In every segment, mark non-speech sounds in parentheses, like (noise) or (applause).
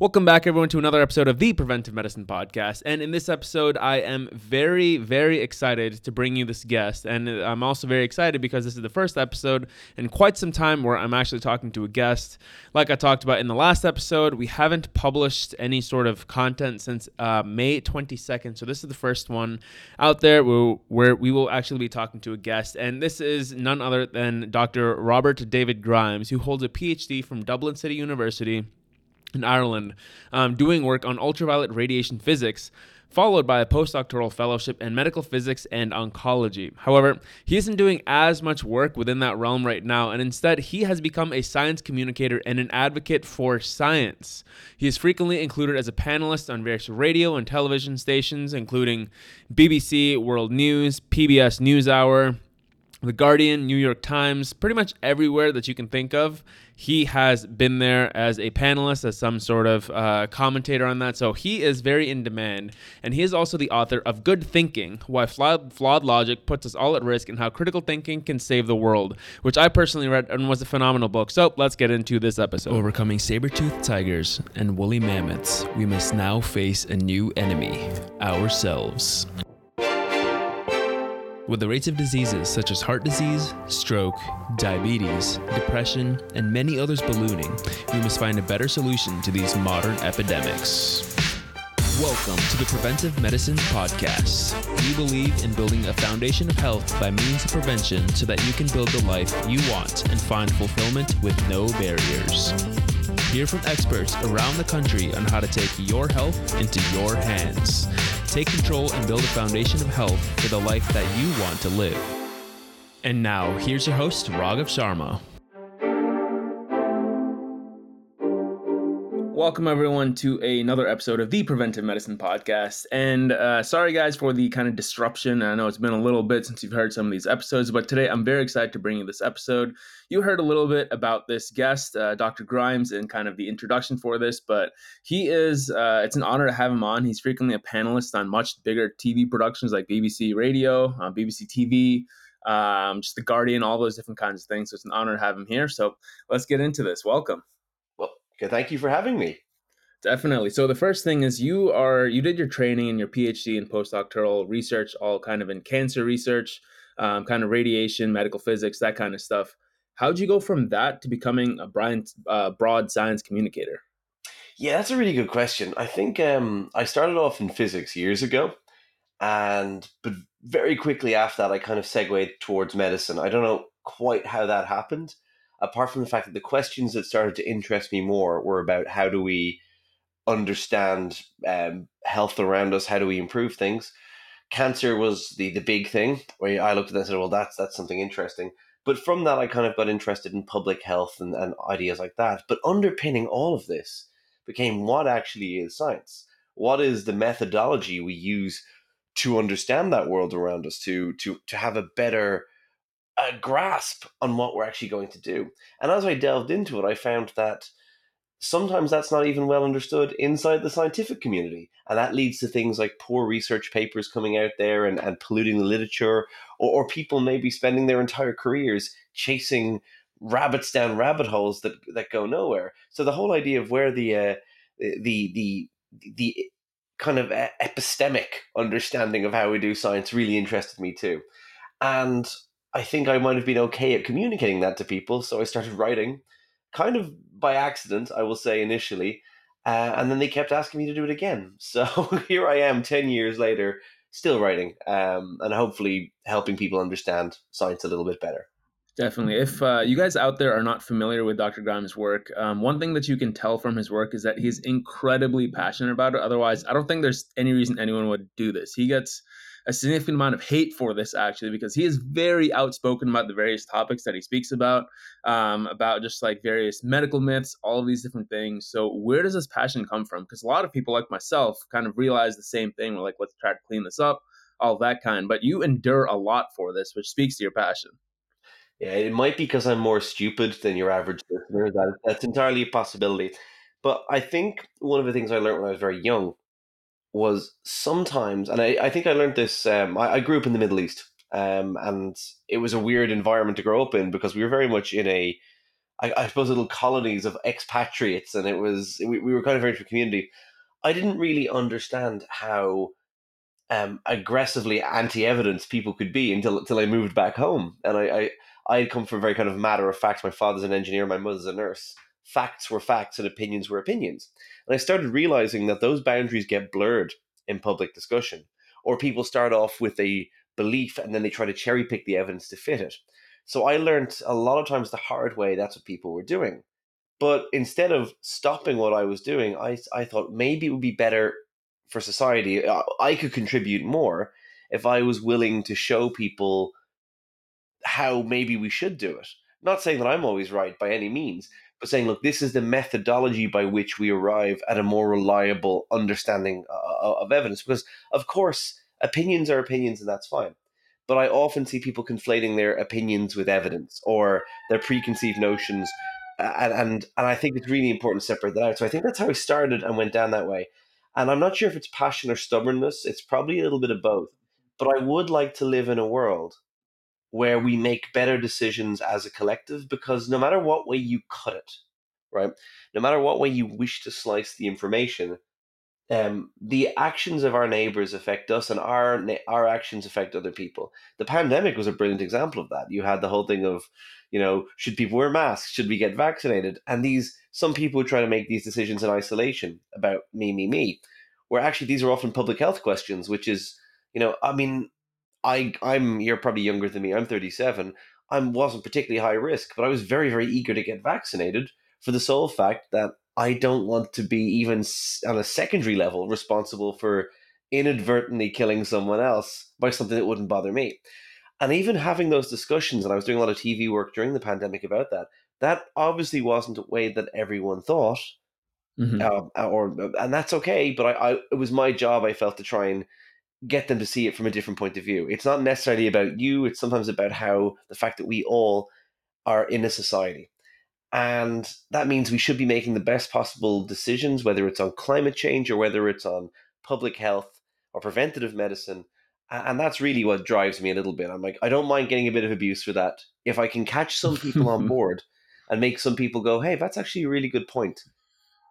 Welcome back, everyone, to another episode of the Preventive Medicine Podcast. And in this episode, I am very, very excited to bring you this guest. And I'm also very excited because this is the first episode in quite some time where I'm actually talking to a guest. Like I talked about in the last episode, we haven't published any sort of content since uh, May 22nd. So this is the first one out there where, where we will actually be talking to a guest. And this is none other than Dr. Robert David Grimes, who holds a PhD from Dublin City University in Ireland, um, doing work on ultraviolet radiation physics, followed by a postdoctoral fellowship in medical physics and oncology. However, he isn't doing as much work within that realm right now, and instead, he has become a science communicator and an advocate for science. He is frequently included as a panelist on various radio and television stations, including BBC World News, PBS NewsHour, The Guardian, New York Times, pretty much everywhere that you can think of he has been there as a panelist, as some sort of uh, commentator on that. So he is very in demand. And he is also the author of Good Thinking Why Flawed, Flawed Logic Puts Us All at Risk and How Critical Thinking Can Save the World, which I personally read and was a phenomenal book. So let's get into this episode. Overcoming saber toothed tigers and woolly mammoths, we must now face a new enemy ourselves. With the rates of diseases such as heart disease, stroke, diabetes, depression, and many others ballooning, we must find a better solution to these modern epidemics. Welcome to the Preventive Medicine Podcast. We believe in building a foundation of health by means of prevention so that you can build the life you want and find fulfillment with no barriers. Hear from experts around the country on how to take your health into your hands. Take control and build a foundation of health for the life that you want to live. And now, here's your host, Raghav Sharma. Welcome, everyone, to another episode of the Preventive Medicine Podcast. And uh, sorry, guys, for the kind of disruption. I know it's been a little bit since you've heard some of these episodes, but today I'm very excited to bring you this episode. You heard a little bit about this guest, uh, Dr. Grimes, and kind of the introduction for this, but he is, uh, it's an honor to have him on. He's frequently a panelist on much bigger TV productions like BBC Radio, uh, BBC TV. Um, just the Guardian, all those different kinds of things. So it's an honor to have him here. So let's get into this. Welcome. Okay, thank you for having me. Definitely. So the first thing is you are you did your training and your PhD and postdoctoral research, all kind of in cancer research, um, kind of radiation, medical physics, that kind of stuff. How'd you go from that to becoming a broad, uh, broad science communicator? Yeah, that's a really good question. I think um, I started off in physics years ago, and but very quickly after that, I kind of segued towards medicine. I don't know quite how that happened apart from the fact that the questions that started to interest me more were about how do we understand um, health around us, how do we improve things. Cancer was the the big thing where I looked at that and said, well, that's that's something interesting. But from that, I kind of got interested in public health and, and ideas like that. But underpinning all of this became what actually is science. What is the methodology we use to understand that world around us, to to to have a better a grasp on what we're actually going to do. And as I delved into it, I found that sometimes that's not even well understood inside the scientific community. And that leads to things like poor research papers coming out there and, and polluting the literature, or, or people maybe spending their entire careers chasing rabbits down rabbit holes that, that go nowhere. So the whole idea of where the uh, the the the kind of epistemic understanding of how we do science really interested me too. And I think I might have been okay at communicating that to people. So I started writing, kind of by accident, I will say initially. Uh, and then they kept asking me to do it again. (laughs) So here I am 10 years later, still writing um, and hopefully helping people understand science a little bit better. Definitely. If uh, you guys out there are not familiar with Dr. Grimes' work, um, one thing that you can tell from his work is that he's incredibly passionate about it. Otherwise, I don't think there's any reason anyone would do this. He gets a significant amount of hate for this actually because he is very outspoken about the various topics that he speaks about um, about just like various medical myths all of these different things. So where does this passion come from? Because a lot of people like myself kind of realize the same thing. We're like let's try to clean this up all that kind. But you endure a lot for this which speaks to your passion. Yeah it might be because i'm more stupid than your average listener. That, that's entirely a possibility. But i think one of the things i learned when i was very young was sometimes, and I, I think I learned this. Um, I, I, grew up in the Middle East, um, and it was a weird environment to grow up in because we were very much in a I, I suppose little colonies of expatriates, and it was we, we were kind of very much a community. I didn't really understand how um, aggressively anti-evidence people could be until until I moved back home, and I, I I had come from very kind of matter of fact. My father's an engineer, my mother's a nurse. Facts were facts, and opinions were opinions. And I started realizing that those boundaries get blurred in public discussion, or people start off with a belief and then they try to cherry pick the evidence to fit it. So I learned a lot of times the hard way that's what people were doing. But instead of stopping what I was doing, I, I thought maybe it would be better for society. Uh, I could contribute more if I was willing to show people how maybe we should do it. Not saying that I'm always right by any means, but saying, look, this is the methodology by which we arrive at a more reliable understanding uh, of evidence. Because, of course, opinions are opinions, and that's fine. But I often see people conflating their opinions with evidence or their preconceived notions. And, and, and I think it's really important to separate that out. So I think that's how I started and went down that way. And I'm not sure if it's passion or stubbornness. It's probably a little bit of both. But I would like to live in a world where we make better decisions as a collective because no matter what way you cut it, right? No matter what way you wish to slice the information, um, the actions of our neighbors affect us, and our our actions affect other people. The pandemic was a brilliant example of that. You had the whole thing of, you know, should people wear masks? Should we get vaccinated? And these some people try to make these decisions in isolation about me, me, me, where actually these are often public health questions, which is, you know, I mean, I I'm you're probably younger than me. I'm 37. I wasn't particularly high risk, but I was very very eager to get vaccinated for the sole fact that I don't want to be even on a secondary level responsible for inadvertently killing someone else by something that wouldn't bother me. And even having those discussions, and I was doing a lot of TV work during the pandemic about that. That obviously wasn't a way that everyone thought, mm-hmm. uh, or and that's okay. But I, I, it was my job. I felt to try and get them to see it from a different point of view. It's not necessarily about you, it's sometimes about how the fact that we all are in a society. And that means we should be making the best possible decisions, whether it's on climate change or whether it's on public health or preventative medicine. And that's really what drives me a little bit. I'm like, I don't mind getting a bit of abuse for that. If I can catch some people on (laughs) board and make some people go, hey, that's actually a really good point.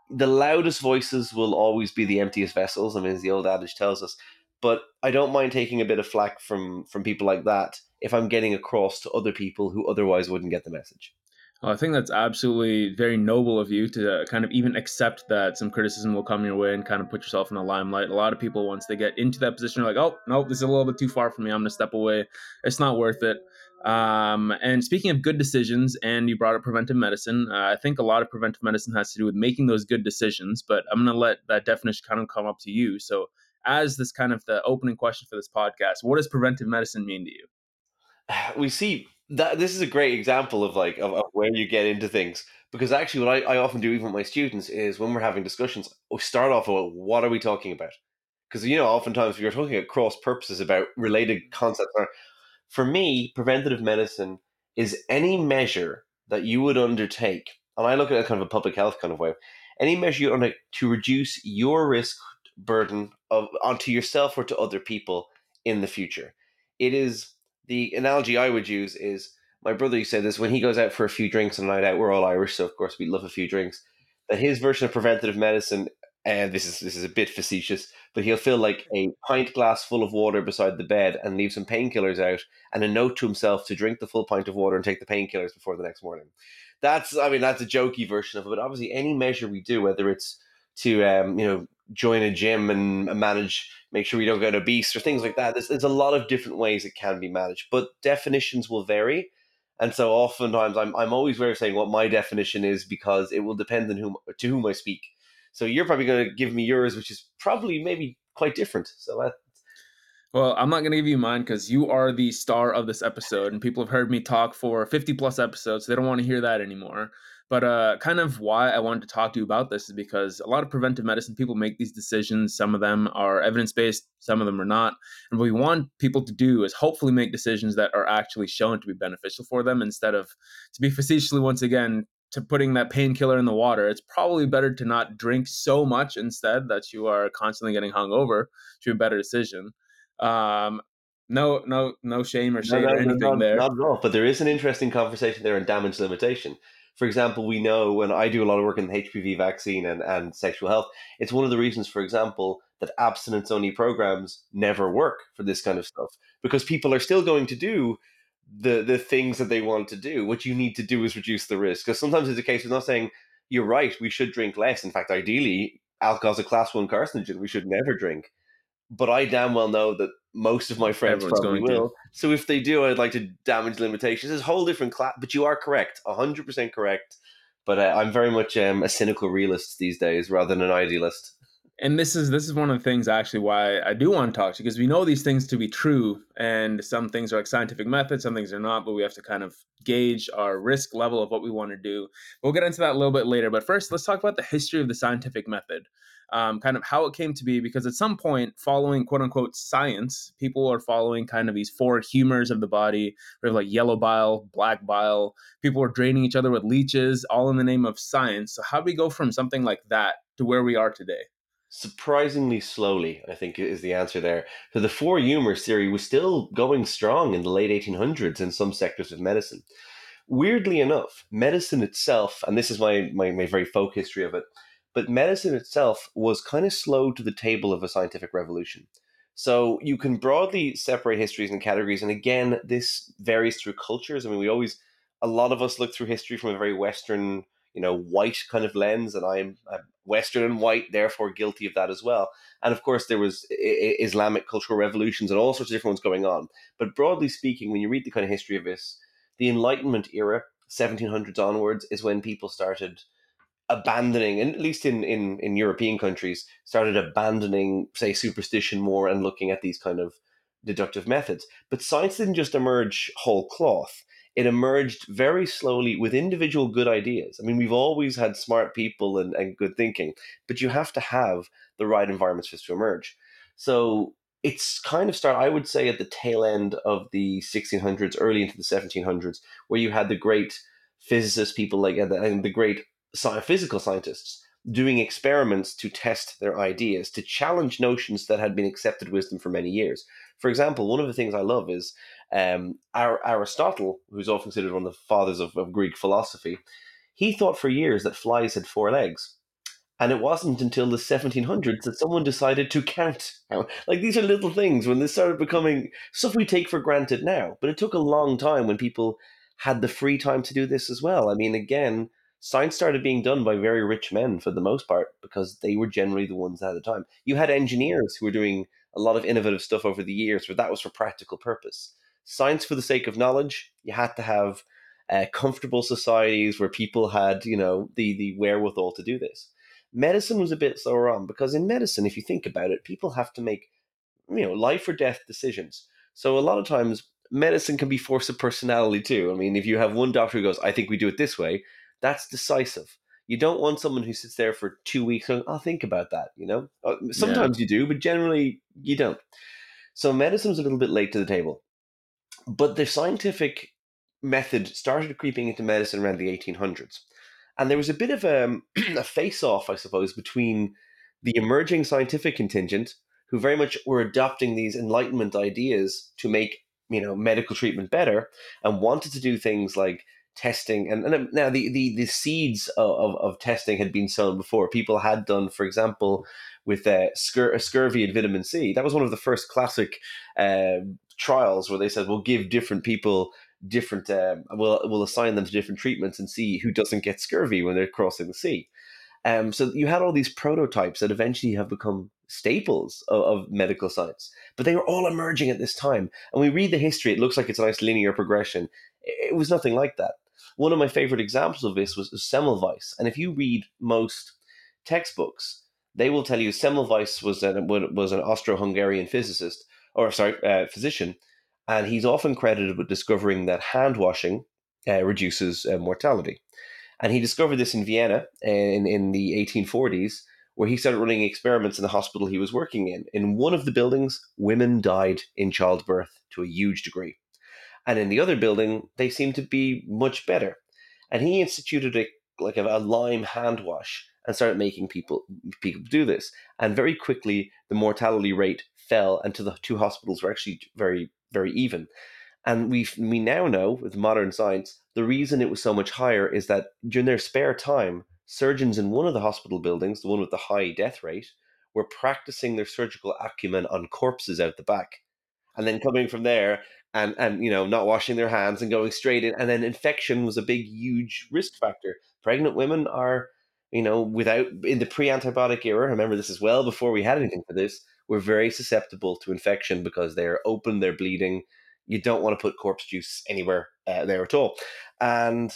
The loudest voices will always be the emptiest vessels. I mean, as the old adage tells us but I don't mind taking a bit of flack from from people like that if I'm getting across to other people who otherwise wouldn't get the message. I think that's absolutely very noble of you to kind of even accept that some criticism will come your way and kind of put yourself in the limelight. A lot of people, once they get into that position, are like, oh, no, this is a little bit too far for me. I'm going to step away. It's not worth it. Um, and speaking of good decisions, and you brought up preventive medicine, uh, I think a lot of preventive medicine has to do with making those good decisions, but I'm going to let that definition kind of come up to you. So, as this kind of the opening question for this podcast, what does preventive medicine mean to you? (sighs) We see that this is a great example of like of, of where you get into things because actually what I, I often do even with my students is when we're having discussions, we start off with what are we talking about? Because you know, oftentimes we are talking at cross purposes about related mm-hmm. concepts. For me, preventative medicine is any measure that you would undertake, and I look at it kind of a public health kind of way. Any measure you undertake to reduce your risk burden of onto yourself or to other people in the future. It is the analogy I would use is my brother used say this when he goes out for a few drinks on a night out. We're all Irish, so of course we love a few drinks. That his version of preventative medicine, and this is this is a bit facetious, but he'll fill like a pint glass full of water beside the bed and leave some painkillers out and a note to himself to drink the full pint of water and take the painkillers before the next morning. That's I mean that's a jokey version of it, but obviously any measure we do, whether it's to um, you know join a gym and manage, make sure we don't get obese or things like that. There's, there's a lot of different ways it can be managed, but definitions will vary. And so oftentimes I'm, I'm always wary of saying what my definition is because it will depend on whom, to whom I speak. So you're probably going to give me yours, which is probably maybe quite different. So well, I'm not going to give you mine because you are the star of this episode, and people have heard me talk for 50 plus episodes. So they don't want to hear that anymore. But uh, kind of why I wanted to talk to you about this is because a lot of preventive medicine people make these decisions. Some of them are evidence based, some of them are not. And what we want people to do is hopefully make decisions that are actually shown to be beneficial for them instead of, to be facetiously once again, to putting that painkiller in the water. It's probably better to not drink so much instead that you are constantly getting hungover to a better decision. Um, no, no, no shame or shame no, no, or anything no, there. Not at all. But there is an interesting conversation there on damage limitation For example, we know when I do a lot of work in the HPV vaccine and, and sexual health, it's one of the reasons, for example, that abstinence only programs never work for this kind of stuff because people are still going to do the the things that they want to do. What you need to do is reduce the risk. Because sometimes it's a case of not saying you're right, we should drink less. In fact, ideally, alcohol is a class one carcinogen. We should never drink. But I damn well know that most of my friends Everyone's probably going to. will. So if they do, I'd like to damage limitations. It's a whole different class. But you are correct, hundred percent correct. But uh, I'm very much um, a cynical realist these days rather than an idealist. and this is this is one of the things actually why I do want to talk to you because we know these things to be true, and some things are like scientific methods, some things are not, but we have to kind of gauge our risk level of what we want to do. We'll get into that a little bit later, but first, let's talk about the history of the scientific method, um, kind of how it came to be. Because at some point, following quote unquote science, people are following kind of these four humors of the body. We like yellow bile, black bile. People are draining each other with leeches, all in the name of science. So how do we go from something like that to where we are today? Surprisingly slowly, I think is the answer there. So the four humors theory was still going strong in the late 1800s in some sectors of medicine. Weirdly enough, medicine itself, and this is my, my, my very folk history of it, but medicine itself was kind of slow to the table of a scientific revolution. So you can broadly separate histories and categories, and again, this varies through cultures. I mean, we always, a lot of us look through history from a very Western, you know, white kind of lens, and I'm, I'm Western and white, therefore guilty of that as well. And of course, there was I- Islamic cultural revolutions and all sorts of different ones going on. But broadly speaking, when you read the kind of history of this, the Enlightenment era, 1700s onwards, is when people started abandoning, and at least in, in, in European countries, started abandoning, say, superstition more and looking at these kind of deductive methods. But science didn't just emerge whole cloth. It emerged very slowly with individual good ideas. I mean, we've always had smart people and, and good thinking, but you have to have the right environments for to emerge. So it's kind of start, I would say, at the tail end of the 1600s, early into the 1700s, where you had the great physicists, people like and the great physical scientists doing experiments to test their ideas, to challenge notions that had been accepted wisdom for many years. For example, one of the things I love is um, Aristotle, who's often considered one of the fathers of, of Greek philosophy. He thought for years that flies had four legs. And it wasn't until the 1700s that someone decided to count. Like these are little things when this started becoming stuff we take for granted now. But it took a long time when people had the free time to do this as well. I mean, again, science started being done by very rich men for the most part because they were generally the ones at the time. You had engineers who were doing a lot of innovative stuff over the years, but that was for practical purpose. Science for the sake of knowledge, you had to have uh, comfortable societies where people had, you know, the the wherewithal to do this. Medicine was a bit slower on because in medicine, if you think about it, people have to make, you know, life or death decisions. So a lot of times, medicine can be force of personality too. I mean, if you have one doctor who goes, "I think we do it this way," that's decisive. You don't want someone who sits there for two weeks going, I'll think about that, you know? Uh, sometimes yeah. you do, but generally you don't. So medicine was a little bit late to the table. But the scientific method started creeping into medicine around the 1800s. And there was a bit of (clears throat) a, a face off, I suppose, between the emerging scientific contingent, who very much were adopting these Enlightenment ideas to make you know medical treatment better, and wanted to do things like testing and, and now the, the, the seeds of, of testing had been sown before people had done for example with uh, scur- scurvy and vitamin c that was one of the first classic uh, trials where they said we'll give different people different um, we'll, we'll assign them to different treatments and see who doesn't get scurvy when they're crossing the sea um, so you had all these prototypes that eventually have become staples of, of, medical science, but they were all emerging at this time. And we read the history; it looks like it's a nice linear progression. It was nothing like that. One of my favorite examples of this was, Semmelweis. And if you read most textbooks, they will tell you Semmelweis was an, was an Austro-Hungarian physicist, or sorry, uh, physician, and he's often credited with discovering that hand washing uh, reduces uh, mortality. And he discovered this in Vienna in, in the 1840s, where he started running experiments in the hospital he was working in. In one of the buildings, women died in childbirth to a huge degree. And in the other building, they seemed to be much better. And he instituted a like a, a lime hand wash and started making people people do this. And very quickly, the mortality rate fell, and to the two hospitals were actually very very even. And we we now know with modern science the reason it was so much higher is that during their spare time, surgeons in one of the hospital buildings, the one with the high death rate, were practicing their surgical acumen on corpses out the back, and then coming from there and and you know not washing their hands and going straight in, and then infection was a big huge risk factor. Pregnant women are you know, without in the pre-antibiotic era, remember this is well before we had anything for this, we're very susceptible to infection because they're open, they're bleeding. You don't want to put corpse juice anywhere uh, there at all. And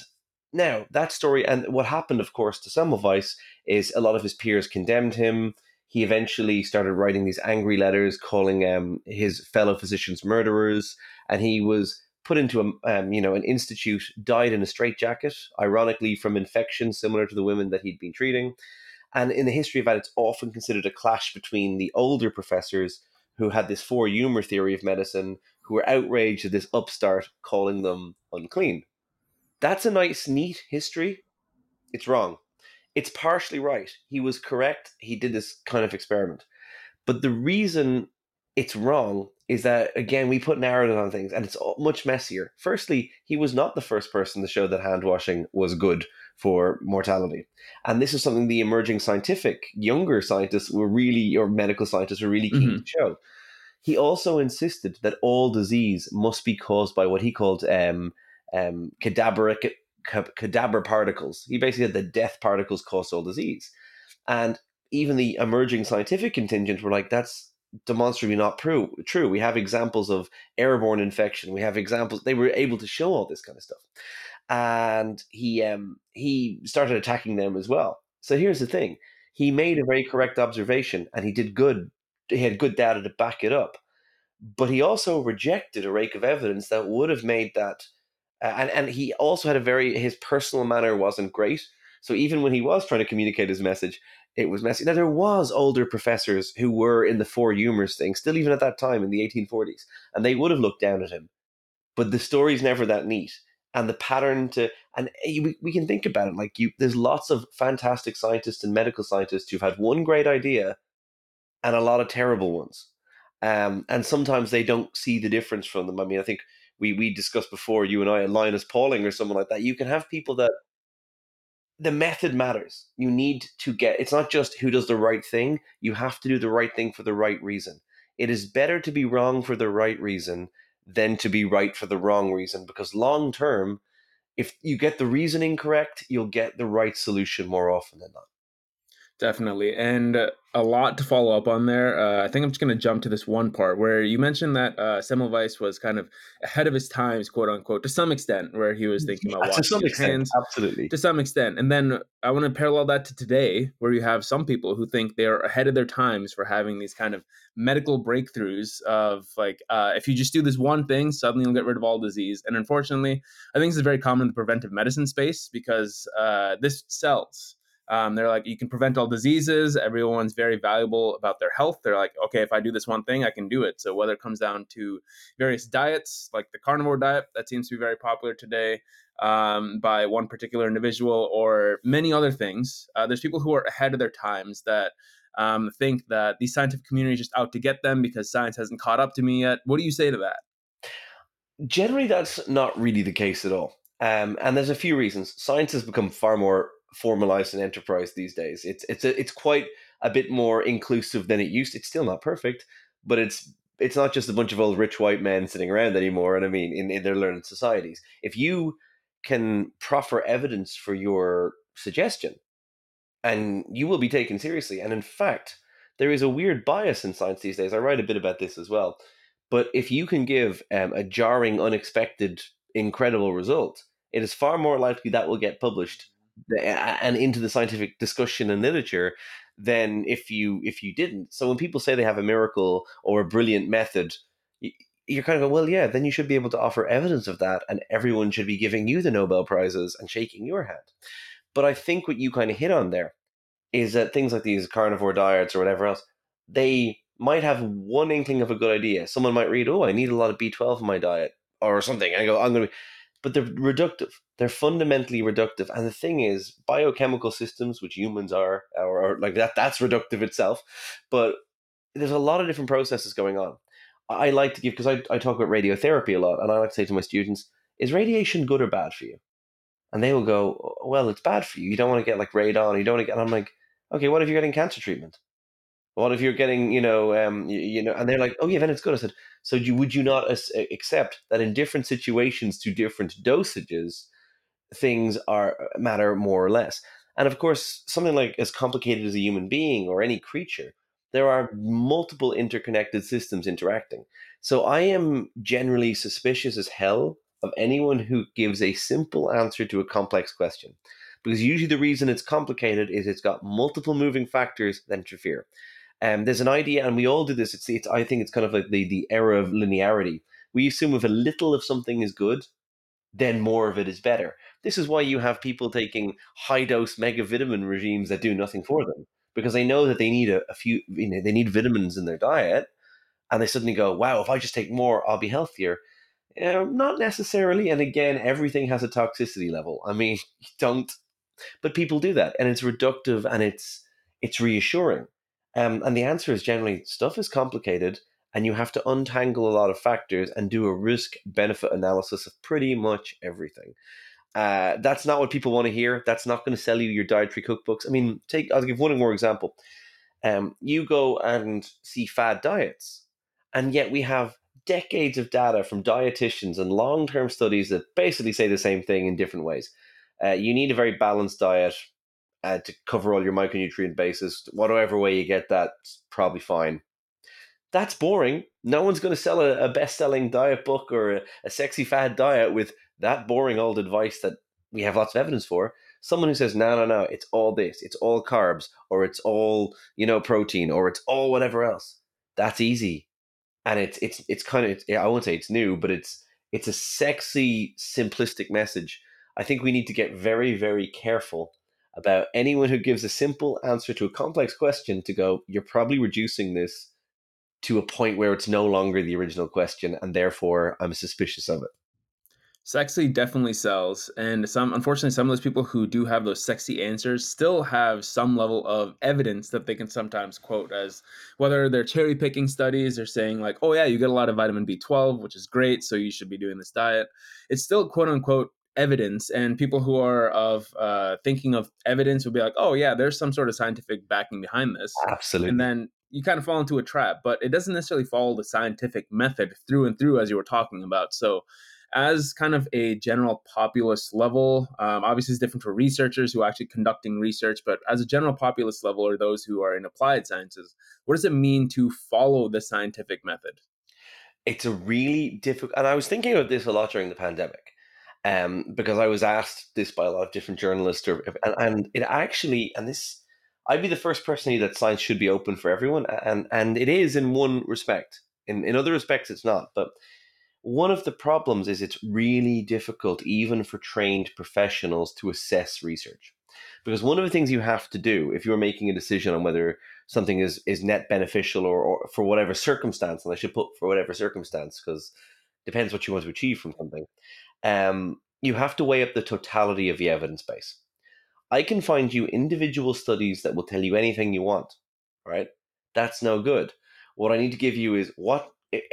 now that story, and what happened, of course, to Semmelweis is a lot of his peers condemned him. He eventually started writing these angry letters calling um, his fellow physicians murderers, and he was put into a um, you know an institute, died in a straitjacket, ironically from infection similar to the women that he'd been treating. And in the history of that, it's often considered a clash between the older professors who had this four humor theory of medicine, who were outraged at this upstart calling them unclean. That's a nice, neat history. It's wrong. It's partially right. He was correct. He did this kind of experiment. But the reason it's wrong is that again we put narrative on things and it's much messier. Firstly, he was not the first person to show that hand washing was good for mortality, and this is something the emerging scientific younger scientists were really or medical scientists were really keen mm-hmm. to show. He also insisted that all disease must be caused by what he called um, um, cadaveric cadaver particles. He basically said the death particles cause all disease, and even the emerging scientific contingent were like, "That's demonstrably not true. True. We have examples of airborne infection. We have examples. They were able to show all this kind of stuff, and he um, he started attacking them as well. So here's the thing: he made a very correct observation, and he did good. He had good data to back it up, but he also rejected a rake of evidence that would have made that. Uh, and and he also had a very his personal manner wasn't great. So even when he was trying to communicate his message, it was messy. Now there was older professors who were in the four humors thing, still even at that time in the 1840s, and they would have looked down at him. But the story's never that neat, and the pattern to and eh, we, we can think about it like you. There's lots of fantastic scientists and medical scientists who've had one great idea, and a lot of terrible ones, um, and sometimes they don't see the difference from them. I mean, I think we we discussed before you and I, Linus Pauling or someone like that. You can have people that the method matters. You need to get it's not just who does the right thing, you have to do the right thing for the right reason. It is better to be wrong for the right reason than to be right for the wrong reason because long term if you get the reasoning correct, you'll get the right solution more often than not. Definitely. And uh, a lot to follow up on there. Uh, I think I'm just going to jump to this one part where you mentioned that uh, Semmelweis was kind of ahead of his times, quote unquote, to some extent, where he was thinking about washing his extent, hands. Absolutely. To some extent. And then I want to parallel that to today, where you have some people who think they're ahead of their times for having these kind of medical breakthroughs of like, uh, if you just do this one thing, suddenly you'll get rid of all disease. And unfortunately, I think this is very common in the preventive medicine space because uh, this sells um, they're like, you can prevent all diseases. Everyone's very valuable about their health. They're like, okay, if I do this one thing, I can do it. So whether it comes down to various diets, like the carnivore diet, that seems to be very popular today um, by one particular individual, or many other things, uh, there's people who are ahead of their times that um, think that the scientific community is just out to get them because science hasn't caught up to me yet. What do you say to that? Generally, that's not really the case at all. Um, and there's a few reasons. Science has become far more formalized an enterprise these days. It's it's a, it's quite a bit more inclusive than it used. It's still not perfect, but it's it's not just a bunch of old rich white men sitting around anymore. And I mean, in, in their learned societies, if you can proffer evidence for your suggestion, and you will be taken seriously. And in fact, there is a weird bias in science these days. I write a bit about this as well. But if you can give um, a jarring, unexpected, incredible result, it is far more likely that will get published and into the scientific discussion and literature than if you if you didn't. So when people say they have a miracle or a brilliant method, you're kind of going, well, yeah, then you should be able to offer evidence of that, and everyone should be giving you the Nobel prizes and shaking your hand. But I think what you kind of hit on there is that things like these carnivore diets or whatever else, they might have one inkling of a good idea. Someone might read, oh, I need a lot of B12 in my diet or something. And I go, I'm going to but they're reductive. They're fundamentally reductive. And the thing is, biochemical systems, which humans are, or, or like that, that's reductive itself. But there's a lot of different processes going on. I like to give because I, I talk about radiotherapy a lot, and I like to say to my students, is radiation good or bad for you? And they will go, well, it's bad for you. You don't want to get like radon. You don't want to get. And I'm like, okay, what if you're getting cancer treatment? What if you're getting, you know, um, you, you know, and they're like, oh yeah, then it's good. I said, so would you not as- accept that in different situations to different dosages, things are matter more or less? And of course, something like as complicated as a human being or any creature, there are multiple interconnected systems interacting. So I am generally suspicious as hell of anyone who gives a simple answer to a complex question. Because usually the reason it's complicated is it's got multiple moving factors that interfere. Um, there's an idea, and we all do this. It's, it's I think it's kind of like the, the era of linearity. We assume if a little of something is good, then more of it is better. This is why you have people taking high dose megavitamin regimes that do nothing for them because they know that they need a, a few, you know, they need vitamins in their diet, and they suddenly go, "Wow, if I just take more, I'll be healthier." not necessarily. And again, everything has a toxicity level. I mean, (laughs) don't, but people do that, and it's reductive and it's it's reassuring. Um, and the answer is generally stuff is complicated, and you have to untangle a lot of factors and do a risk benefit analysis of pretty much everything. Uh, that's not what people want to hear. That's not going to sell you your dietary cookbooks. I mean, take I'll give one more example. Um, you go and see fad diets, and yet we have decades of data from dietitians and long term studies that basically say the same thing in different ways. Uh, you need a very balanced diet uh, to cover all your micronutrient bases. Whatever way you get that, probably fine. That's boring. No one's going to sell a, a best selling diet book or a, a sexy fad diet with that boring old advice that we have lots of evidence for. Someone who says, no, no, no, it's all this, it's all carbs, or it's all, you know, protein, or it's all whatever else. That's easy and it's it's it's kind of I won't say it's new, but it's it's a sexy, simplistic message. I think we need to get very, very careful about anyone who gives a simple answer to a complex question to go, you're probably reducing this to a point where it's no longer the original question, and therefore I'm suspicious of it. Sexy definitely sells, and some unfortunately some of those people who do have those sexy answers still have some level of evidence that they can sometimes quote as whether they're cherry picking studies or saying like, "Oh yeah, you get a lot of vitamin B12, which is great, so you should be doing this diet." It's still quote unquote evidence, and people who are of uh, thinking of evidence will be like, "Oh yeah, there's some sort of scientific backing behind this." Absolutely, and then you kind of fall into a trap, but it doesn't necessarily follow the scientific method through and through as you were talking about. So as kind of a general populist level, um, obviously it's different for researchers who are actually conducting research, but as a general populist level or those who are in applied sciences, what does it mean to follow the scientific method? It's a really difficult, and I was thinking about this a lot during the pandemic, um, because I was asked this by a lot of different journalists, or, and, and it actually, and this, I'd be the first person that science should be open for everyone, and and it is in one respect. In in other respects, it's not, but one of the problems is it's really difficult, even for trained professionals, to assess research. Because one of the things you have to do if you're making a decision on whether something is, is net beneficial or, or for whatever circumstance, and I should put for whatever circumstance because depends what you want to achieve from something, um, you have to weigh up the totality of the evidence base. I can find you individual studies that will tell you anything you want, right? That's no good. What I need to give you is what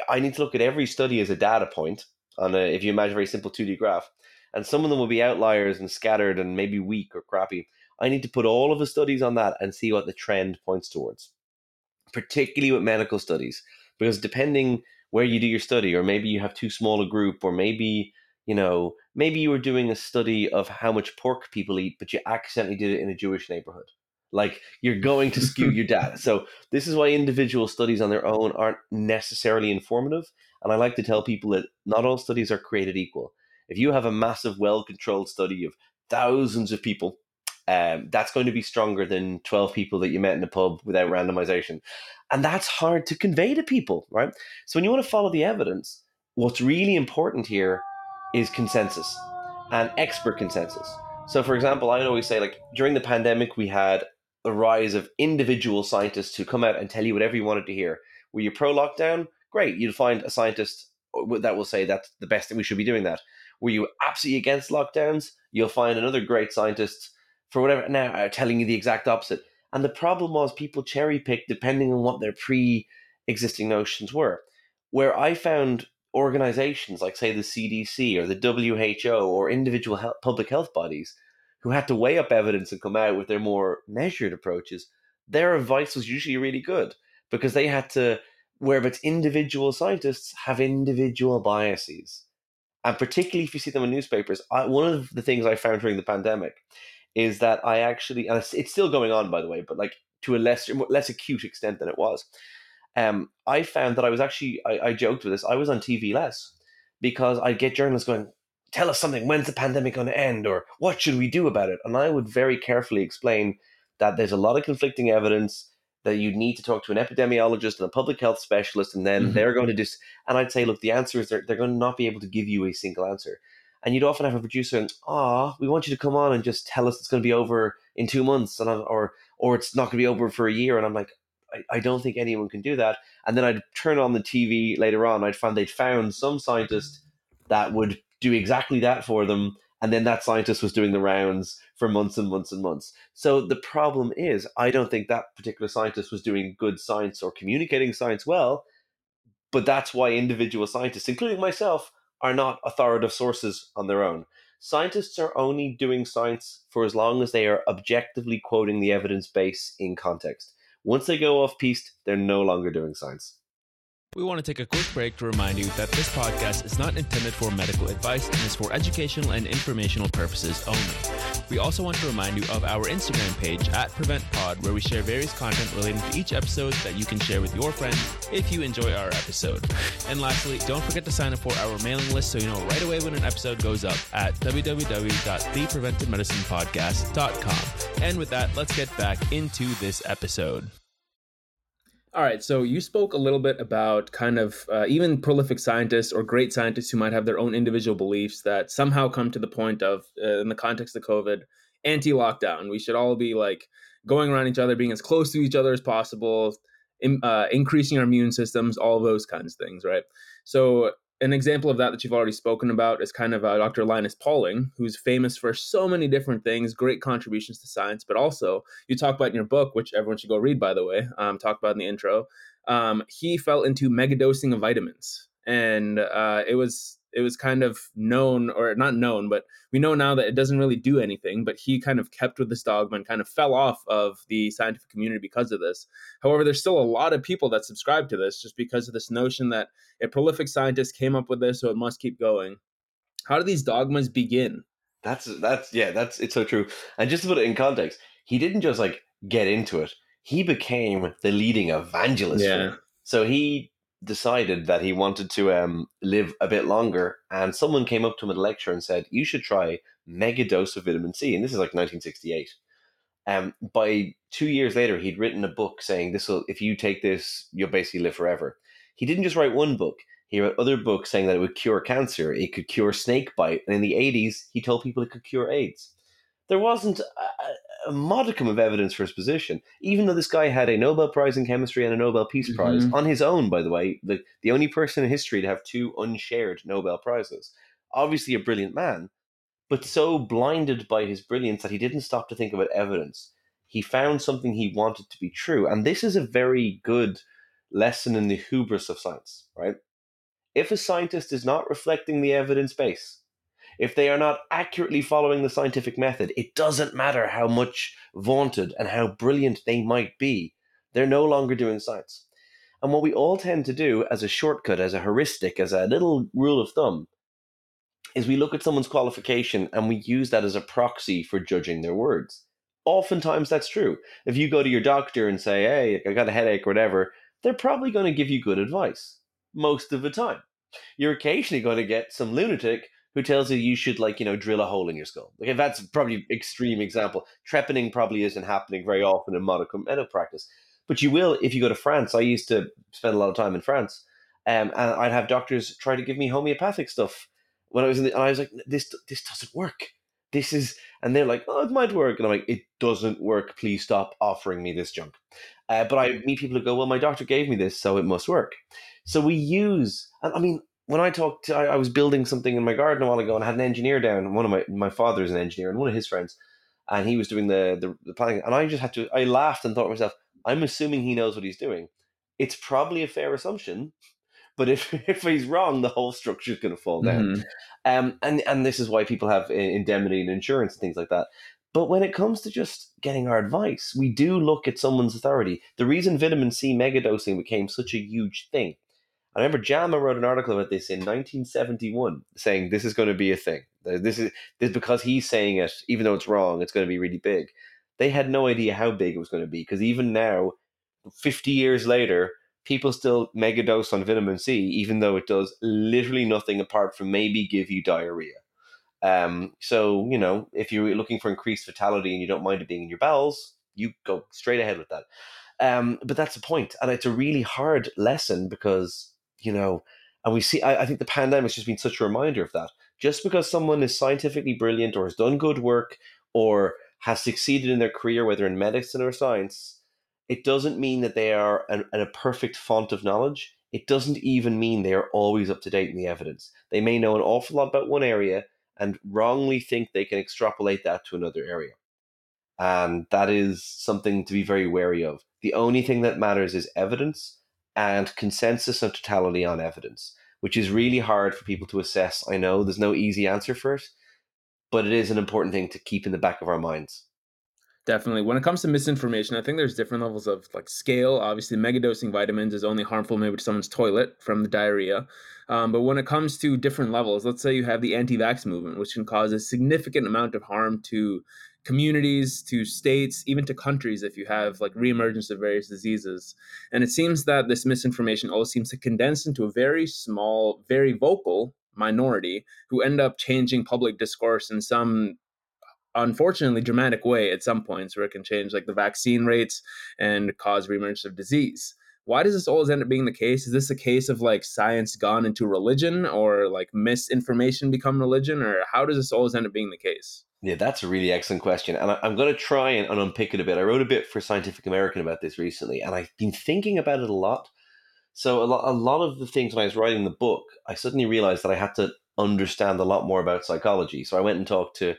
I need to look at every study as a data point on a, if you imagine a very simple 2D graph, and some of them will be outliers and scattered and maybe weak or crappy. I need to put all of the studies on that and see what the trend points towards, particularly with medical studies, because depending where you do your study, or maybe you have too small a group, or maybe you know maybe you were doing a study of how much pork people eat, but you accidentally did it in a Jewish neighborhood. Like you're going to skew your data. (laughs) So this is why individual studies on their own aren't necessarily informative. And I like to tell people that not all studies are created equal. If you have a massive, well-controlled study of thousands of people, um, that's going to be stronger than 12 people that you met in a pub without randomization. And that's hard to convey to people, right? So when you want to follow the evidence, what's really important here is consensus and expert consensus. So, for example, I'd always say, like, during the pandemic, we had the rise of individual scientists who come out and tell you whatever you wanted to hear. Were you pro lockdown? Great, you'll find a scientist that will say that's the best thing we should be doing that. Were you absolutely against lockdowns? You'll find another great scientist for whatever now uh, telling you the exact opposite. And the problem was people cherry picked depending on what their pre existing notions were. where I found organizations like, say, the CDC or the WHO or individual health, public health bodies who had to weigh up evidence and come out with their more measured approaches, their advice was usually really good because they had to, where it's individual scientists have individual biases. And particularly if you see them in newspapers, I, one of the things I found during the pandemic is that I actually, and it's, still going on, by the way, but like to a less less acute extent than it was. Um, I found that I was actually, I, I joked with this, I was on TV less because I'd get journalists going, tell us something, when's the pandemic going to end, or what should we do about it? And I would very carefully explain that there's a lot of conflicting evidence that you need to talk to an epidemiologist and a public health specialist, and then mm-hmm. they're going to just. And I'd say, look, the answer is they're, they're going to not be able to give you a single answer. And you'd often have a producer, and ah, we want you to come on and just tell us it's going to be over in two months, and I'm, or or it's not going to be over for a year. And I'm like, I, I don't think anyone can do that. And then I'd turn on the TV later on. I'd find they'd found some scientist that would do exactly that for them and then that scientist was doing the rounds for months and months and months. So the problem is, I don't think that particular scientist was doing good science or communicating science well. But that's why individual scientists, including myself, are not authoritative sources on their own. Scientists are only doing science for as long as they are objectively quoting the evidence base in context. Once they go off piste, they're no longer doing science. We want to take a quick break to remind you that this podcast is not intended for medical advice and is for educational and informational purposes only. We also want to remind you of our Instagram page at PreventPod, where we share various content relating to each episode that you can share with your friends if you enjoy our episode. And lastly, don't forget to sign up for our mailing list so you know right away when an episode goes up at www.thepreventivemedicinepodcast.com. And with that, let's get back into this episode. All right, so you spoke a little bit about kind of uh, even prolific scientists or great scientists who might have their own individual beliefs that somehow come to the point of, uh, in the context of COVID, anti lockdown. We should all be like going around each other, being as close to each other as possible, in, uh, increasing our immune systems, all those kinds of things, right? So an example of that that you've already spoken about is kind of uh, Dr. Linus Pauling, who's famous for so many different things, great contributions to science, but also you talk about in your book, which everyone should go read, by the way, um, talk about in the intro. Um, he fell into megadosing of vitamins, and uh, it was it was kind of known or not known, but we know now that it doesn't really do anything. But he kind of kept with this dogma and kind of fell off of the scientific community because of this. However, there's still a lot of people that subscribe to this just because of this notion that a prolific scientist came up with this, so it must keep going. How do these dogmas begin? That's that's yeah, that's it's so true. And just to put it in context, he didn't just like get into it. He became the leading evangelist. Yeah. So he decided that he wanted to um, live a bit longer, and someone came up to him at a lecture and said, "You should try mega dose of vitamin C." And this is like 1968. Um, by two years later, he'd written a book saying, "This will, if you take this, you'll basically live forever." He didn't just write one book; he wrote other books saying that it would cure cancer, it could cure snake bite, and in the 80s, he told people it could cure AIDS. There wasn't a modicum of evidence for his position, even though this guy had a Nobel Prize in chemistry and a Nobel Peace Prize mm-hmm. on his own, by the way, the, the only person in history to have two unshared Nobel Prizes. Obviously, a brilliant man, but so blinded by his brilliance that he didn't stop to think about evidence. He found something he wanted to be true. And this is a very good lesson in the hubris of science, right? If a scientist is not reflecting the evidence base, if they are not accurately following the scientific method, it doesn't matter how much vaunted and how brilliant they might be, they're no longer doing science. And what we all tend to do as a shortcut, as a heuristic, as a little rule of thumb, is we look at someone's qualification and we use that as a proxy for judging their words. Oftentimes that's true. If you go to your doctor and say, hey, I got a headache or whatever, they're probably going to give you good advice most of the time. You're occasionally going to get some lunatic who tells you you should like you know drill a hole in your skull. Okay, that's probably extreme example. Trepanning probably isn't happening very often in modicum medical practice, but you will if you go to France. I used to spend a lot of time in France, um, and I'd have doctors try to give me homeopathic stuff when I was in the, and I was like, this this doesn't work. This is, and they're like, oh, it might work, and I'm like, it doesn't work. Please stop offering me this junk. Uh, but I meet people who go, well, my doctor gave me this, so it must work. So we use, and I mean, when I talked, to, I, I, was building something in my garden a while ago, and I had an engineer down. One of my my father's an engineer, and one of his friends, and he was doing the, the the planning. And I just had to. I laughed and thought to myself, I'm assuming he knows what he's doing. It's probably a fair assumption, But if, (laughs) if he's wrong, the whole structure is going to fall down. Mhm. Um, and, and this is why people have indemnity and insurance and things like that. But when it comes to just getting our advice, we do look at someone's authority. The reason vitamin C megadosing became such a huge thing. I remember JAMA wrote an article about this in 1971, saying this is going to be a thing. This is this because he's saying it, even though it's wrong, it's going to be really big. They had no idea how big it was going to be because even now, 50 years later, people still mega dose on vitamin C, even though it does literally nothing apart from maybe give you diarrhea. Um, so, you know, if you're looking for increased vitality and you don't mind it being in your bowels, you go straight ahead with that. Um, but that's the point. And it's a really hard lesson because, you know, and we see, I, I think the pandemic's just been such a reminder of that. Just because someone is scientifically brilliant or has done good work or has succeeded in their career, whether in medicine or science, it doesn't mean that they are an, an, a perfect font of knowledge. It doesn't even mean they are always up to date in the evidence. They may know an awful lot about one area and wrongly think they can extrapolate that to another area. And that is something to be very wary of. The only thing that matters is evidence and consensus and totality on evidence, which is really hard for people to assess. I know there's no easy answer for it, but it is an important thing to keep in the back of our minds. Definitely. When it comes to misinformation, I think there's different levels of like scale. Obviously, megadosing vitamins is only harmful maybe to someone's toilet from the diarrhea. Um, but when it comes to different levels, let's say you have the anti-vax movement, which can cause a significant amount of harm to communities, to states, even to countries if you have like reemergence of various diseases. And it seems that this misinformation always seems to condense into a very small, very vocal minority who end up changing public discourse in some unfortunately dramatic way at some points where it can change like the vaccine rates and cause reemergence of disease why does this always end up being the case? Is this a case of like science gone into religion or like misinformation become religion or how does this always end up being the case? Yeah that's a really excellent question and i'm going to try and, and unpick it a bit. I wrote a bit for scientific american about this recently and i've been thinking about it a lot. So a lot, a lot of the things when i was writing the book i suddenly realized that i had to understand a lot more about psychology. So i went and talked to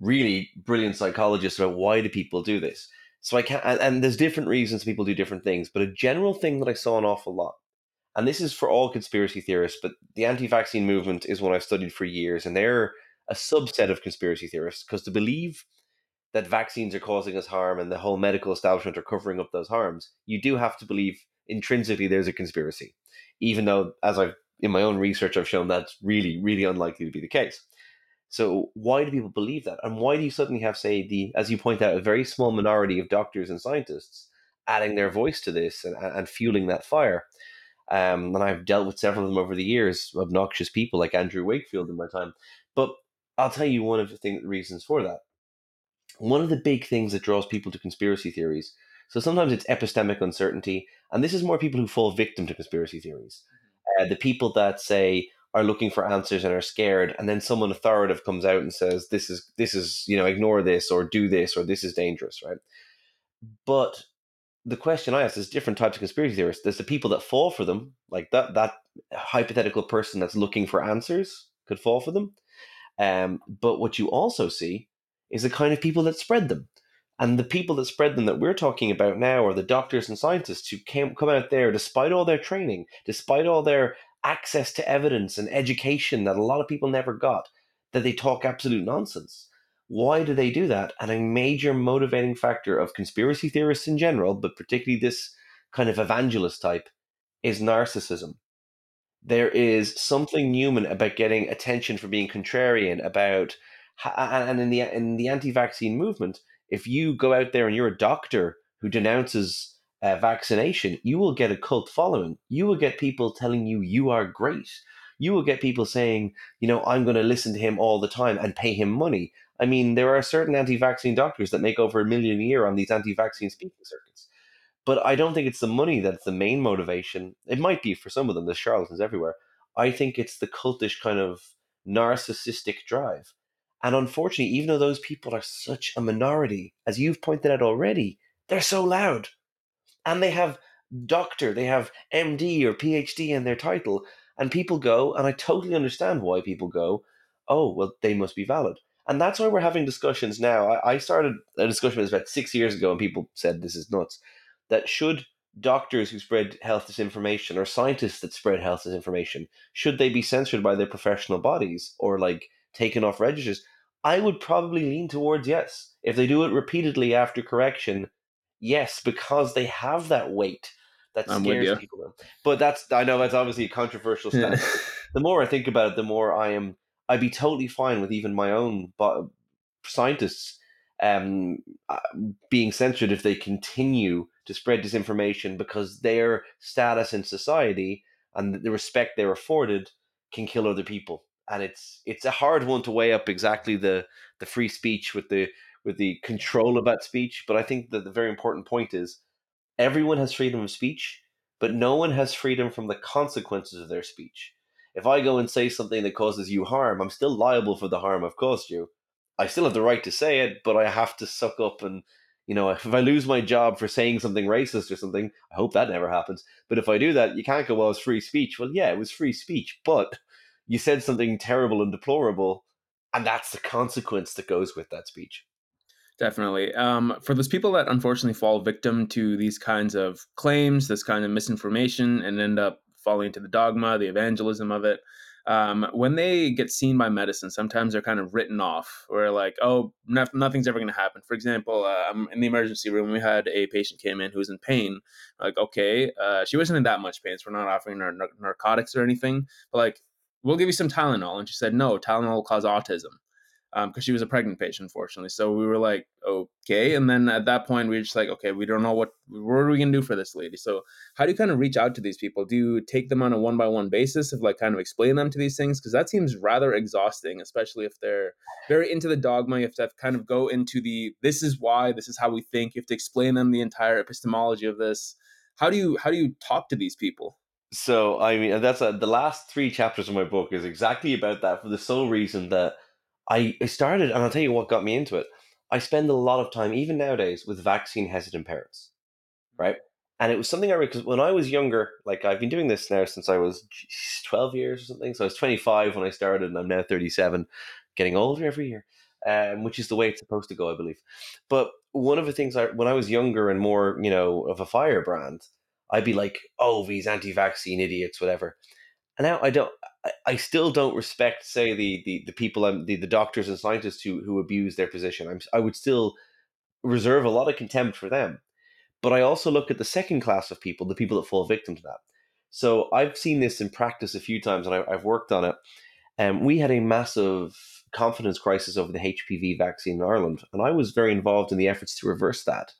really brilliant psychologists about why do people do this. So I can't, and, there's different reasons people do different things, but a general thing that I saw an awful lot, and this is for all conspiracy theorists, but the anti-vaccine movement is one I've studied for years, and they're a subset of conspiracy theorists because to believe that vaccines are causing us harm and the whole medical establishment are covering up those harms, you do have to believe intrinsically there's a conspiracy, even though, as I've in my own research, I've shown that's really, really unlikely to be the case. So why do people believe that? And why do you suddenly have, say, the as you point out, a very small minority of doctors and scientists adding their voice to this and, and fueling that fire? Um, and I've dealt with several of them over the years, obnoxious people like Andrew Wakefield in my time. But I'll tell you one of the thing, reasons for that. One of the big things that draws people to conspiracy theories. So sometimes it's epistemic uncertainty, and this is more people who fall victim to conspiracy theories. Uh, the people that say, are looking for answers and are scared and then someone authoritative comes out and says this is this is you know ignore this or do this or this is dangerous right? But the question i ask is different types of conspiracy theorists. There's the people that fall for them like that that hypothetical person that's looking for answers could fall for them? Um, but what you also see is the kind of people that spread them. And the people that spread them that we're talking about now are the doctors and scientists who came come out there despite all their training despite all their access to evidence and education that a lot of people never got, that they talk absolute nonsense. Why do they do that? And a major motivating factor of conspiracy theorists in general, but particularly this kind of evangelist type, is narcissism. There is something human about getting attention for being contrarian, about and in the in the anti-vaccine movement, if you go out there and you're a doctor who denounces uh, vaccination, you will get a cult following. You will get people telling you you are great. You will get people saying, you know, I'm going to listen to him all the time and pay him money. I mean, there are certain anti vaccine doctors that make over a million a year on these anti vaccine speaking circuits. But I don't think it's the money that's the main motivation. It might be for some of them, there's charlatans everywhere. I think it's the cultish kind of narcissistic drive. And unfortunately, even though those people are such a minority, as you've pointed out already, they're so loud and they have doctor, they have MD or PhD in their title, and people go, and I totally understand why people go, oh, well, they must be valid. And that's why we're having discussions now. I, I started a discussion about six years ago, and people said this is nuts. That should doctors who spread health disinformation or scientists that spread health disinformation should they be censored by their professional bodies or like taken off registers? I would probably lean towards yes. If they do it repeatedly after correction, yes, because they have that weight that I'm scares people. But that's I know that's obviously a controversial (laughs) Yeah. stance. the more I think about it, the more I am I'd be totally fine with even my own bo- scientists um, uh, being censored if they continue to spread disinformation because their status in society and the respect they're afforded can kill other people. And it's it's a hard one to weigh up exactly the the free speech with the with the control of that speech. But I think that the very important point is everyone has freedom of speech, but no one has freedom from the consequences of their speech. If I go and say something that causes you harm, I'm still liable for the harm I've caused you. I still have the right to say it, but I have to suck up and you know, (laughs) if I lose my job for saying something racist or something, I hope that never happens. But if I do that, you can't go, well, it's free speech. Well, yeah, it was free speech, but you said something terrible and deplorable, and that's the consequence that goes with that speech. Definitely. Um, for those people that unfortunately fall victim to these kinds of claims, this kind of misinformation, and end up falling into the dogma, the evangelism of it, um, when they get seen by medicine, sometimes they're kind of written off, or like, oh, no, nothing's ever going to happen. For example, uh, I'm in the emergency room. We had a patient came in who was in pain. Like, okay, uh, she wasn't in that much pain, so we're not offering her narcotics or anything. But like, we'll give you some Tylenol, and she said, no, Tylenol will cause autism because um, she was a pregnant patient, fortunately. So we were like, okay. And then at that point, we were just like, okay, we don't know what what are we gonna do for this lady. So how do you kind of reach out to these people? Do you take them on a one by one basis of like kind of explain them to these things? Because that seems rather exhausting, especially if they're very into the dogma. You have to kind of go into the this is why, this is how we think. You have to explain them the entire epistemology of this. How do you how do you talk to these people? So I mean, that's a, the last three chapters of my book is exactly about that for the sole reason that I I started, and I'll tell you what got me into it. I spend a lot of time, even nowadays, with vaccine hesitant parents, right? And it was something I because when I was younger, like I've been doing this now since I was 12 years or something. So I was 25 when I started, and I'm now 37, getting older every year, um, which is the way it's supposed to go, I believe. But one of the things I, when I was younger and more, you know, of a firebrand, I'd be like, oh, these anti vaccine idiots, whatever. And now I don't, I, still don't respect, say, the the, the people, um, the, the doctors and scientists who who abuse their position. I'm, I would still reserve a lot of contempt for them. But I also look at the second class of people, the people that fall victim to that. So I've seen this in practice a few times, and I, have worked on it. And um, we had a massive confidence crisis over the HPV vaccine in Ireland, and I was very involved in the efforts to reverse that.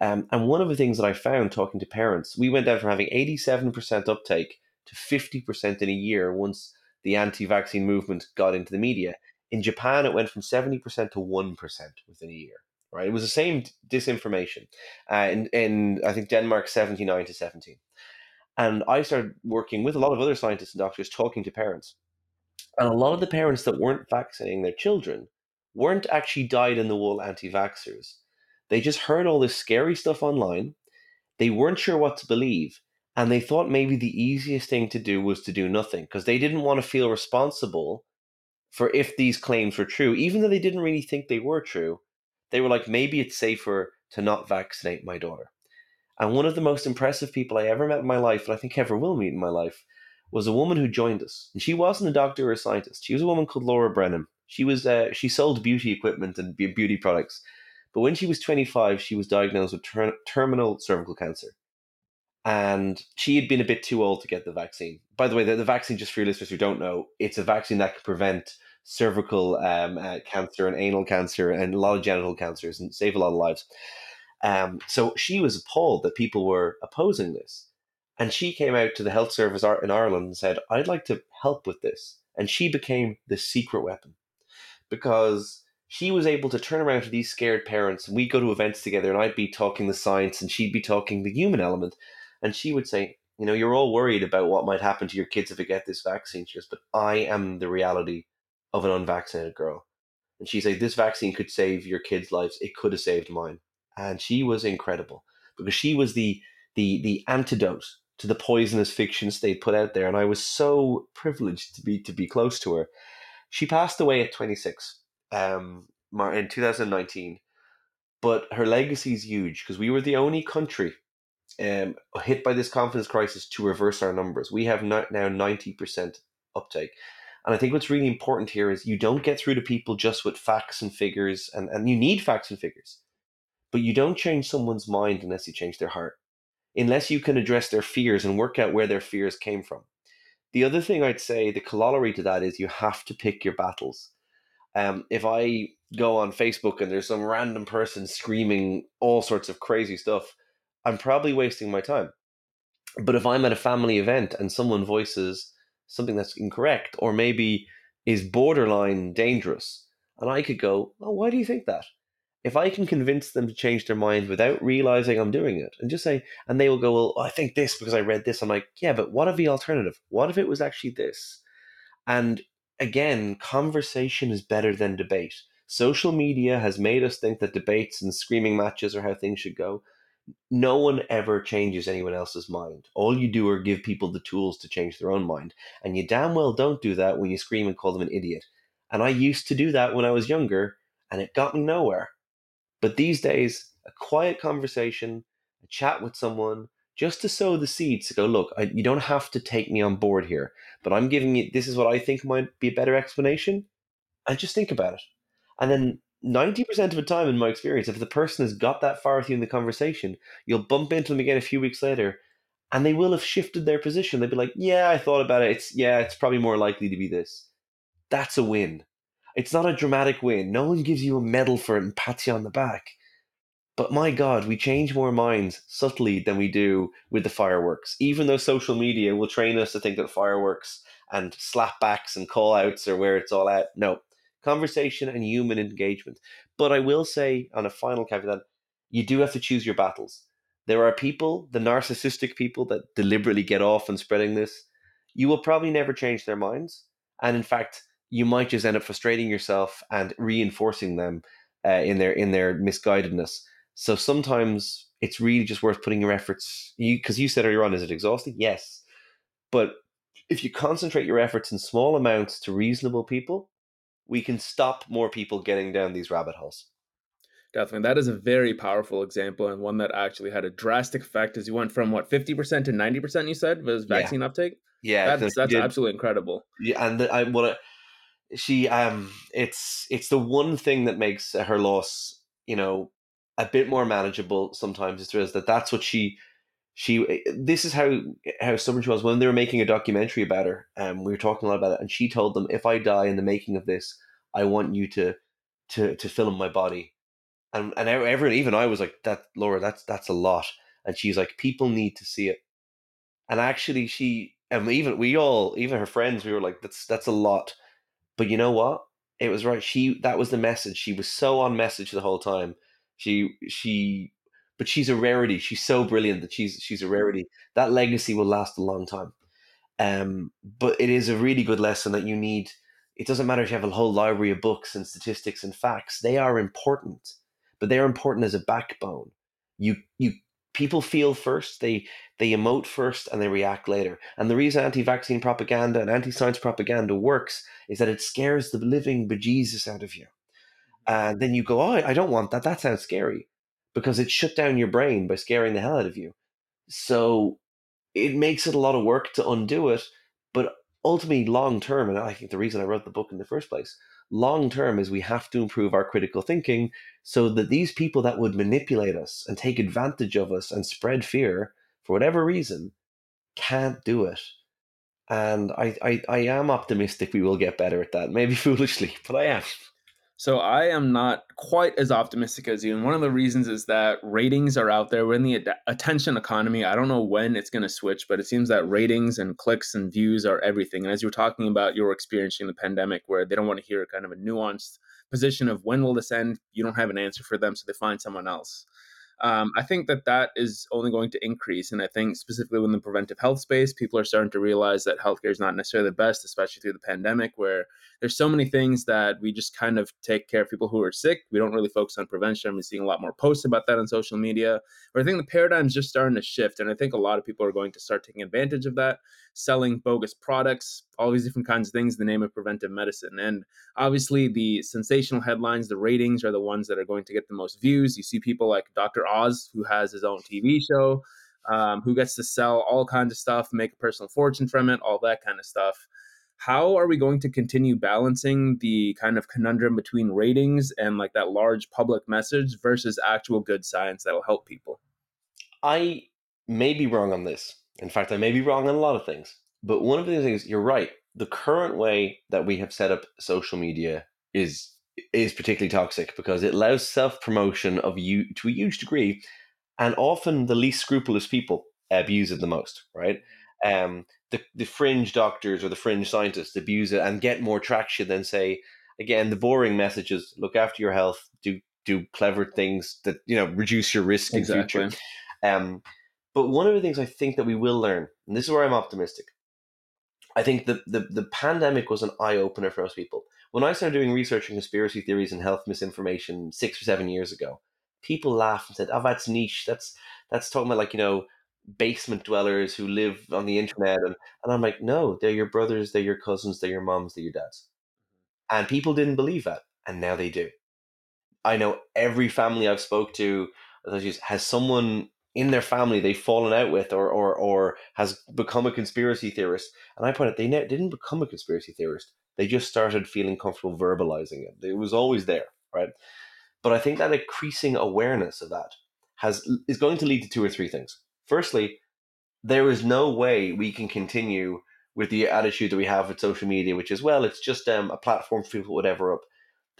Um, and one of the things that I found talking to parents, we went down from having 87% uptake to 50% in a year once the anti vaccine movement got into the media. In Japan, it went from 70% to 1% within a year. Right, it was the same disinformation, uh, in, in I think Denmark seventy nine to seventeen, and I started working with a lot of other scientists and doctors, talking to parents, and a lot of the parents that weren't vaccinating their children weren't actually dyed in the wool anti vaxxers. They just heard all this scary stuff online. They weren't sure what to believe, and they thought maybe the easiest thing to do was to do nothing because they didn't want to feel responsible for if these claims were true, even though they didn't really think they were true. They were like, maybe it's safer to not vaccinate my daughter. And one of the most impressive people I ever met in my life, and I think ever will meet in my life, was a woman who joined us. And she wasn't a doctor or a scientist. She was a woman called Laura Brennan. She was uh, she sold beauty equipment and beauty products. But when she was 25, she was diagnosed with ter- terminal cervical cancer and she had been a bit too old to get the vaccine. By the way, the, the vaccine, just for your listeners who don't know, it's a vaccine that can prevent cervical um, uh, cancer and anal cancer and a lot of genital cancers and save a lot of lives. Um, so she was appalled that people were opposing this. And she came out to the health service in Ireland and said, I'd like to help with this. And she became the secret weapon because she was able to turn around to these scared parents. And we'd go to events together and I'd be talking the science and she'd be talking the human element and she would say, you know, you're all worried about what might happen to your kids if they get this vaccine. She goes, but I am the reality of an unvaccinated girl. And she said, this vaccine could save your kids' lives. It could have saved mine. And she was incredible because she was the the the antidote to the poisonous fictions they put out there. And I was so privileged to be to be close to her. She passed away at 26 um, in 2019, but her legacy is huge because we were the only country um, hit by this confidence crisis to reverse our numbers. We have now 90% uptake. And I think what's really important here is you don't get through to people just with facts and figures, and, and you need facts and figures, but you don't change someone's mind unless you change their heart, unless you can address their fears and work out where their fears came from. The other thing I'd say, the corollary to that is you have to pick your battles. Um, if I go on Facebook and there's some random person screaming all sorts of crazy stuff, I'm probably wasting my time. But if I'm at a family event and someone voices something that's incorrect or maybe is borderline dangerous, and I could go, "Oh, why do you think that?" If I can convince them to change their mind without realizing I'm doing it, and just say, and they will go, "Well, I think this because I read this." I'm like, "Yeah, but what if the alternative? What if it was actually this?" And again, conversation is better than debate. Social media has made us think that debates and screaming matches are how things should go no one ever changes anyone else's mind. All you do are give people the tools to change their own mind. And you damn well don't do that when you scream and call them an idiot. And I used to do that when I was younger, and it got me nowhere. But these days, a quiet conversation, a chat with someone, just to sow the seeds to go, look, I, you don't have to take me on board here, but I'm giving you this is what I think might be a better explanation. And just think about it. And then 90% of the time in my experience if the person has got that far with you in the conversation you'll bump into them again a few weeks later and they will have shifted their position. They'll be like yeah i thought about it. It's yeah it's probably more likely to be this. That's a win. It's not a dramatic win. No one gives you a medal for it and pats you on the back. But my god we change more minds subtly than we do with the fireworks. Even though social media will train us to think that fireworks and slapbacks and call outs are where it's all at no conversation and human engagement. But I will say, on a final caveat, you do have to choose your battles. There are people, the narcissistic people that deliberately get off on spreading this. You will probably never change their minds. And in fact, you might just end up frustrating yourself and reinforcing them uh, in their in their misguidedness. So sometimes it's really just worth putting your efforts. You because you said earlier on, is it exhausting? Yes, but if you concentrate your efforts in small amounts to reasonable people, we can stop more people getting down these rabbit holes. Definitely. That is a very powerful example and one that actually had a drastic effect as you went from what 50% to 90% you said was vaccine yeah. uptake? Yeah. That's, that's did, absolutely incredible. Yeah, and the, I what she um it's it's the one thing that makes her loss, you know, a bit more manageable sometimes is that that's what she she this is how how stubborn she was. When they were making a documentary about her um we were talking a lot about it and she told them if i die in the making of this i want you to to to film my body. And and everyone even i was like that laura that's that's a lot. And she's like people need to see it. And actually she and even we all even her friends we were like that's that's a lot. But you know what? It was right. She that was the message. She was so on message the whole time. She she but she's a rarity. She's so brilliant that she's she's a rarity. That legacy will last a long time. Um, but it is a really good lesson that you need. It doesn't matter if you have a whole library of books and statistics and facts; they are important, but they are important as a backbone. You you people feel first, they they emote first, and they react later. And the reason anti-vaccine propaganda and anti-science propaganda works is that it scares the living bejesus out of you. And then you go, oh, I don't want that. That sounds scary because it shut down your brain by scaring the hell out of you. So it makes it a lot of work to undo it, but ultimately, long term, and I think the reason I wrote the book in the first place, long term is we have to improve our critical thinking so that these people that would manipulate us and take advantage of us and spread fear for whatever reason can't do it. And I, I, I am optimistic we will get better at that. Maybe (laughs) foolishly, but I am. So I am not quite as optimistic as you. And one of the reasons is that ratings are out there. We're in the ad- attention economy. I don't know when it's going to switch, but it seems that ratings and clicks and views are everything. And as you were talking about your experience in the pandemic, where they don't want to hear kind of a nuanced position of when will this end, you don't have an answer for them, so they find someone else um, I think that that is only going to increase. And I think specifically within the preventive health space, people are starting to realize that healthcare is not necessarily the best, especially through the pandemic, where there's so many things that we just kind of take care of people who are sick. We don't really focus on prevention. We're seeing a lot more posts about that on social media. But I think the paradigm's just starting to shift. And I think a lot of people are going to start taking advantage of that, selling bogus products, all these different kinds of things in the name of preventive medicine. And obviously, the sensational headlines, the ratings are the ones that are going to get the most views. You see people like Dr. Oz, who has his own TV show. um, who gets to sell all kinds of stuff, make a personal fortune from it, all that kind of stuff. How are we going to continue balancing the kind of conundrum between ratings and like that large public message versus actual good science that'll help people? I may be wrong on this. In fact, I may be wrong on a lot of things. But one of the things you're right. The current way that we have set up social media is is particularly toxic because it allows self promotion of you to a huge degree, and often the least scrupulous people abuse it the most. Right? Um, the the fringe doctors or the fringe scientists abuse it and get more traction than say again the boring messages. Look after your health. Do do clever things that you know reduce your risk exactly. in future. Um, but one of the things I think that we will learn, and this is where I'm optimistic, I think the, the, the pandemic was an eye opener for most people. When I started doing research in conspiracy theories and health misinformation six or seven years ago, people laughed and said, "Oh, that's niche. That's that's talking about like you know basement dwellers who live on the internet." And, and I'm like, "No, they're your brothers, they're your cousins, they're your moms, they're your dads." And people didn't believe that, and now they do. I know every family I've spoke to has someone in their family they've fallen out with or or or has become a conspiracy theorist. And I point out they ne- didn't become a conspiracy theorist. They just started feeling comfortable verbalizing it. It was always there, right? But I think that increasing awareness of that has is going to lead to two or three things. Firstly, there is no way we can continue with the attitude that we have with social media, which is well, it's just um, a platform for people whatever up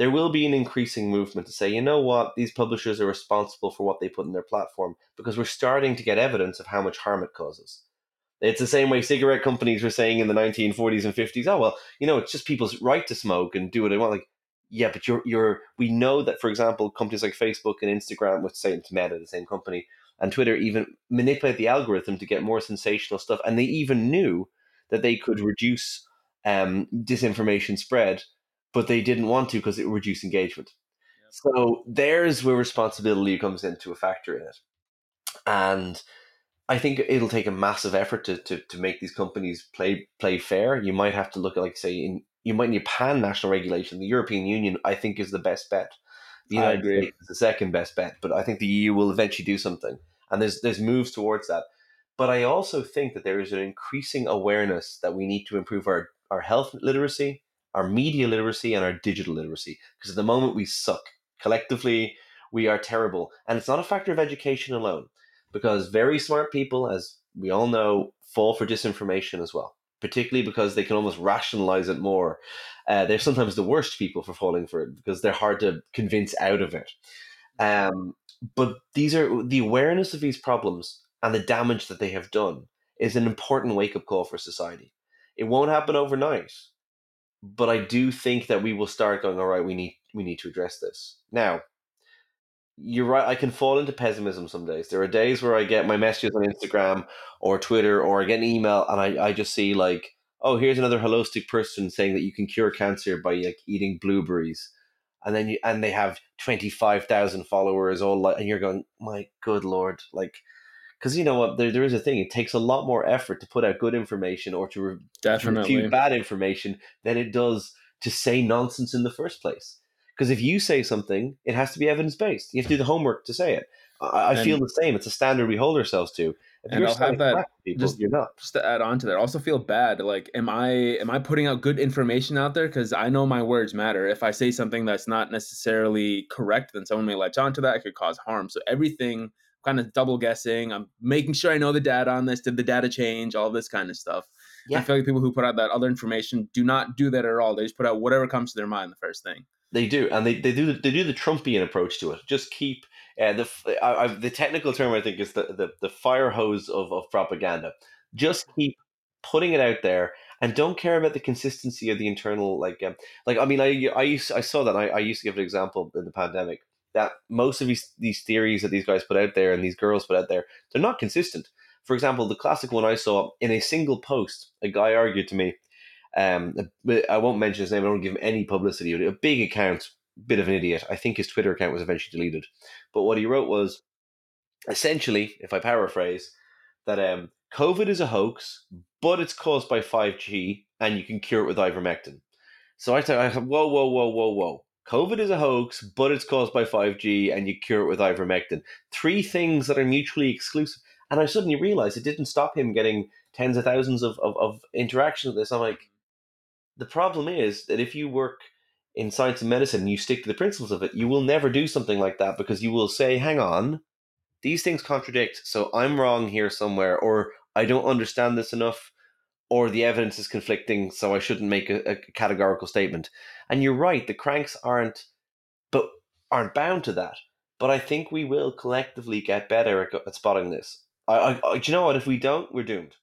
there will be an increasing movement to say, you know what, these publishers are responsible for what they put in their platform because we're starting to get evidence of how much harm it causes. It's the same way cigarette companies were saying in the 1940s and 50s, oh well, you know, it's just people's right to smoke and do what they want. Like, yeah, but you're you're we know that for example, companies like Facebook and Instagram, which say it's Meta, the same company, and Twitter even manipulate the algorithm to get more sensational stuff. And they even knew that they could reduce um, disinformation spread but they didn't want to because it would reduce engagement. Yep. So there's where responsibility comes into a factor in it. And I think it'll take a massive effort to, to, to make these companies play play fair. You might have to look at like say in you might need pan national regulation. The European Union, I think, is the best bet. The United States is the second best bet, but I think the EU will eventually do something. And there's there's moves towards that. But I also think that there is an increasing awareness that we need to improve our, our health literacy, our media literacy and our digital literacy. Because at the moment we suck. Collectively, we are terrible. And it's not a factor of education alone, because very smart people, as we all know, fall for disinformation as well, particularly because they can almost rationalize it more. Uh, they're sometimes the worst people for falling for it because they're hard to convince out of it. Um, but these are the awareness of these problems and the damage that they have done is an important wake up call for society. It won't happen overnight but I do think that we will start going. All right, we need we need to address this now. You're right. I can fall into pessimism some days. There are days where I get my messages on Instagram or Twitter, or I get an email, and I, I just see like, oh, here's another holistic person saying that you can cure cancer by like eating blueberries, and then you and they have twenty five thousand followers, all like, and you're going, my good lord, like because you know what there, there is a thing it takes a lot more effort to put out good information or to, re- Definitely. refute bad information than it does to say nonsense in the first place because if you say something it has to be evidence based you have to do the homework to say it i, I feel the same it's a standard we hold ourselves to if and I'll have that people, just, you're not. just to add on to that. I also feel bad. Like, am I am I putting out good information out there? Because I know my words matter. If I say something that's not necessarily correct, then someone may latch onto that. It could cause harm. So everything kind of double guessing. I'm making sure I know the data on this. Did the data change? All this kind of stuff. Yeah. I feel like people who put out that other information do not do that at all. They just put out whatever comes to their mind the first thing. They do, and they, they do they do the Trumpian approach to it. Just keep uh, the I, I, the technical term I think is the, the, the fire hose of, of propaganda. Just keep putting it out there and don't care about the consistency of the internal like um, like I mean I I used I saw that I, I used to give an example in the pandemic that most of these these theories that these guys put out there and these girls put out there, they're not consistent. For example, the classic one I saw in a single post, a guy argued to me. Um, I won't mention his name. I don't give him any publicity. A big account, bit of an idiot. I think his Twitter account was eventually deleted. But what he wrote was, essentially, if I paraphrase, that um, COVID is a hoax, but it's caused by five G, and you can cure it with ivermectin. So I thought, whoa, whoa, whoa, whoa, whoa. COVID is a hoax, but it's caused by 5G and you cure it with ivermectin. Three things that are mutually exclusive. And I suddenly realized it didn't stop him getting tens of thousands of, of, of interactions with this. I'm like, the problem is that if you work in science and medicine and you stick to the principles of it, you will never do something like that because you will say, hang on, these things contradict. So I'm wrong here somewhere, or I don't understand this enough, or the evidence is conflicting. So I shouldn't make a, a categorical statement. And you're right, the cranks aren't, but aren't bound to that. But I think we will collectively get better at, at spotting this. I, I, I, do you know what? If we don't, we're doomed.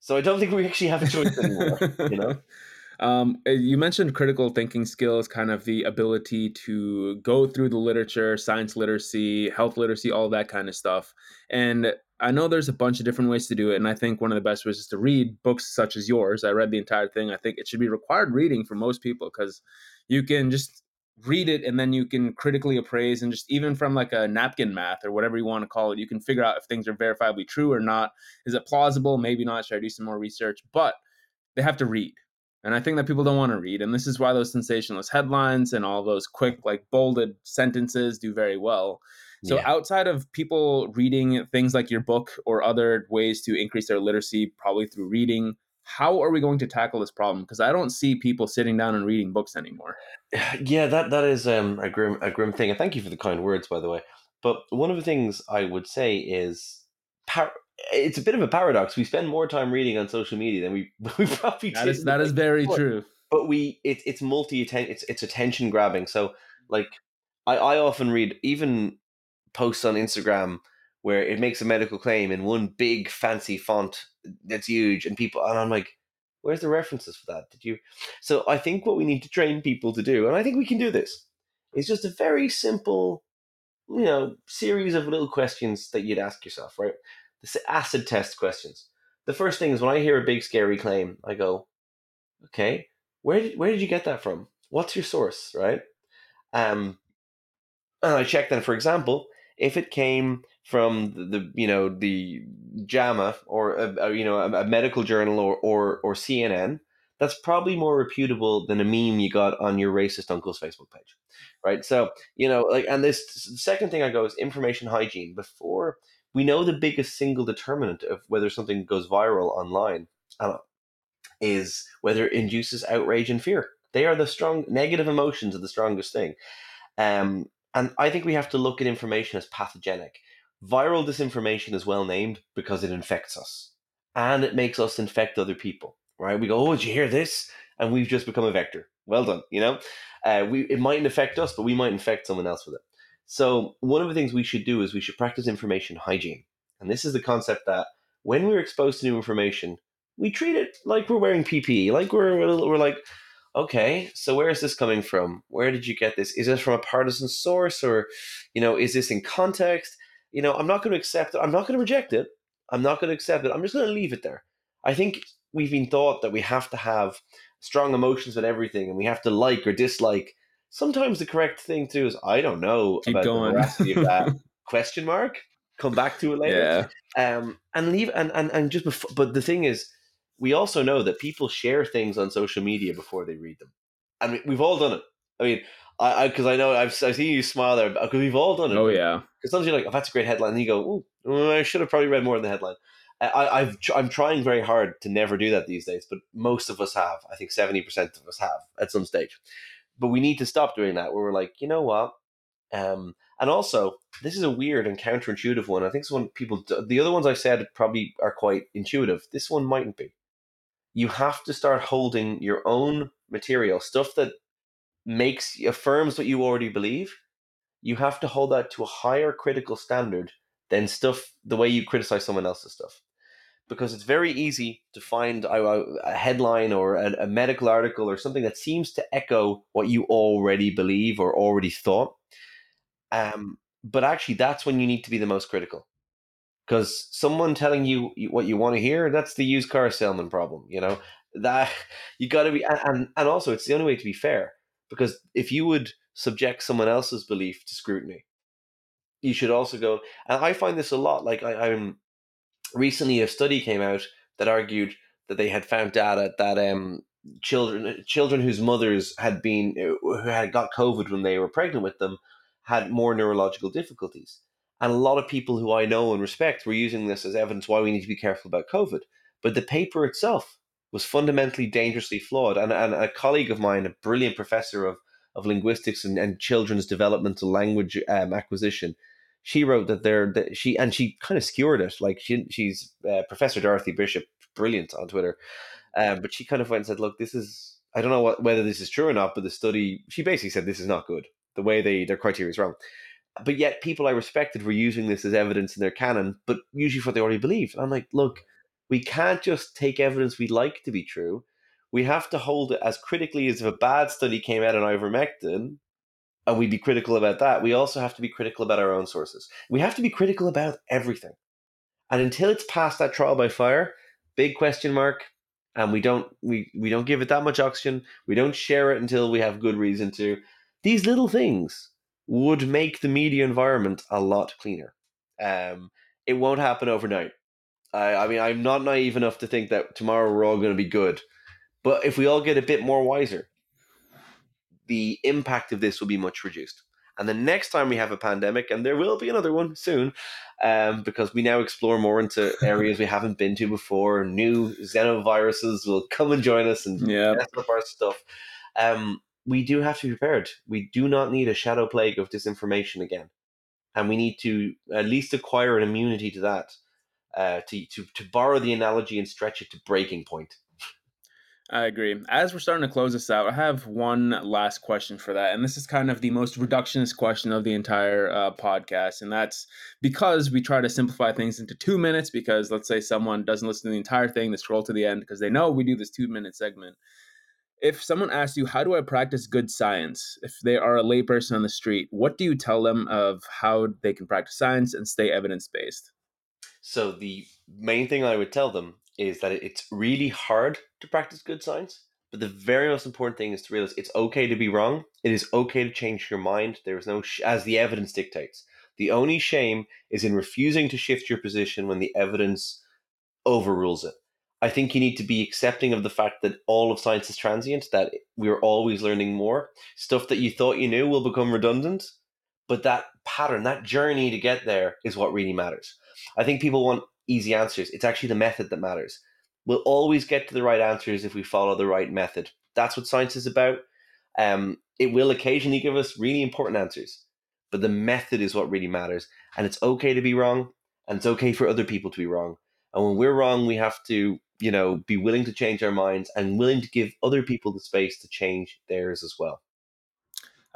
So I don't think we actually have a choice anymore. you know. (laughs) Um, eh, you mentioned critical thinking skills, kind of the ability to go through the literature, science literacy, health literacy, all that kind of stuff. And I know there's a bunch of different ways to do it. And I think one of the best ways is to read books such as yours. I read the entire thing. I think it should be required reading for most people because you can just read it and then you can critically appraise and just even from like a napkin math or whatever you want to call it, you can figure out if things are verifiably true or not. Is it plausible? Maybe not. Should I do some more research? But they have to read and I think that people don't want to read. And this is why those sensationalist headlines and all those quick, like bolded sentences do very well. So, yeah. outside of people reading things like your book or other ways to increase their literacy, probably through reading, how are we going to tackle this problem? Because I don't see people sitting down and reading books anymore. (sighs) Yeah, that that is um, a grim a grim thing. And thank you for the kind words, by the way. But one of the things I would say is par- it's a bit of a paradox. We spend more time reading on social media than we (laughs) we probably that is that is very before. true. But we it, it's multi it's it's attention grabbing. So like I I often read even posts on Instagram where it makes a medical claim in one big fancy font that's huge and people and I'm like where's the references for that did you so i think what we need to train people to do and i think we can do this is just a very simple you know series of little questions that you'd ask yourself right the acid test questions. The first thing is when I hear a big scary claim, I go, okay, where did where did you get that from? What's your source, right? Um, and I check then, for example, if it came from the, you know the JAMA or a, a you know a, a, medical journal or, or or CNN, that's probably more reputable than a meme you got on your racist uncle's Facebook page, right? So you know, like, and this second thing I go is information hygiene. Before we know the biggest single determinant of whether something goes viral online uh, is whether it induces outrage and fear. They are the strong negative emotions are the strongest thing. Um, and I think we have to look at information as pathogenic. Viral disinformation is well named because it infects us and it makes us infect other people, right? We go, oh, did you hear this? And we've just become a vector. Well done, you know? Uh, we It mightn't affect us, but we might infect someone else with it. So, one of the things we should do is we should practice information hygiene. And this is the concept that when we're exposed to new information, we treat it like we're wearing PPE, like we're, we're like, okay, so where is this coming from? Where did you get this? Is this from a partisan source or, you know, is this in context? You know, I'm not going to accept it. I'm not going to reject it. I'm not going to accept it. I'm just going to leave it there. I think we've been taught that we have to have strong emotions with everything and we have to like or dislike sometimes the correct thing to do is I don't know Keep about going. the veracity of that (laughs) question mark. Come back to it later. Yeah. Um, and leave and, and and just before, but the thing is, we also know that people share things on social media before they read them, I mean, we've all done it. I mean, I because I, I, know I've I've seen you smile there because we've all done it. Oh yeah. Because sometimes you're like, oh, that's a great headline, and you go, oh, I should have probably read more of the headline. I, I've I'm trying very hard to never do that these days, but most of us have. I think seventy percent of us have at some stage but we need to stop doing that. Where we're like, you know what? Um, and also, this is a weird and counterintuitive one. I think it's one people. The other ones I said probably are quite intuitive. This one mightn't be. You have to start holding your own material, stuff that makes affirms what you already believe. You have to hold that to a higher critical standard than stuff the way you criticize someone else's stuff because it's very easy to find a, a headline or a, a, medical article or something that seems to echo what you already believe or already thought. Um, but actually, that's when you need to be the most critical. Because someone telling you what you want to hear, that's the used car salesman problem. You know that you got to be, and and also it's the only way to be fair. Because if you would subject someone else's belief to scrutiny, you should also go. And I find this a lot. Like I, I'm recently a study came out that argued that they had found data that um, children children whose mothers had been who had got COVID when they were pregnant with them had more neurological difficulties. And a lot of people who I know and respect were using this as evidence why we need to be careful about COVID. But the paper itself was fundamentally dangerously flawed. And, and a colleague of mine, a brilliant professor of, of linguistics and, and children's developmental language um, acquisition, she wrote that there that she and she kind of skewered it. Like she she's uh, Professor Dorothy Bishop, brilliant on Twitter, um, but she kind of went and said, "Look, this is I don't know what, whether this is true or not, but the study she basically said this is not good. The way they their criteria is wrong." But yet, people I respected were using this as evidence in their canon, but usually for what they already believed. I'm like, look, we can't just take evidence we like to be true. We have to hold it as critically as if a bad study came out on ivermectin and we'd be critical about that. We also have to be critical about our own sources. We have to be critical about everything. And until it's past that trial by fire, big question mark, and we don't we, we don't give it that much oxygen. We don't share it until we have good reason to. These little things would make the media environment a lot cleaner. Um, it won't happen overnight. I, I mean, I'm not naive enough to think that tomorrow we're all going to be good. But if we all get a bit more wiser, the impact of this will be much reduced. And the next time we have a pandemic, and there will be another one soon, um, because we now explore more into (laughs) areas we haven't been to before. New xenoviruses will come and join us and Yeah. mess up our stuff. Um, we do have to be prepared. We do not need a shadow plague of disinformation again, and we need to at least acquire an immunity to that. Uh, to, to to borrow the analogy and stretch it to breaking point. I agree. As we're starting to close this out, I have one last question for that. And this is kind of the most reductionist question of the entire uh, podcast. And that's because we try to simplify things into two minutes. Because let's say someone doesn't listen to the entire thing, they scroll to the end because they know we do this two minute segment. If someone asks you, How do I practice good science? If they are a layperson on the street, what do you tell them of how they can practice science and stay evidence based? So the main thing I would tell them is that it's really hard to practice good science. But the very most important thing is to realize it's okay to be wrong. It is okay to change your mind. There is no, sh- as the evidence dictates. The only shame is in refusing to shift your position when the evidence overrules it. I think you need to be accepting of the fact that all of science is transient, that we're always learning more. Stuff that you thought you knew will become redundant, but that pattern, that journey to get there is what really matters. I think people want easy answers. It's actually the method that matters. We'll always get to the right answers if we follow the right method. That's what science is about. Um, it will occasionally give us really important answers, but the method is what really matters. And it's okay to be wrong, and it's okay for other people to be wrong. And when we're wrong, we have to, you know, be willing to change our minds and willing to give other people the space to change theirs as well.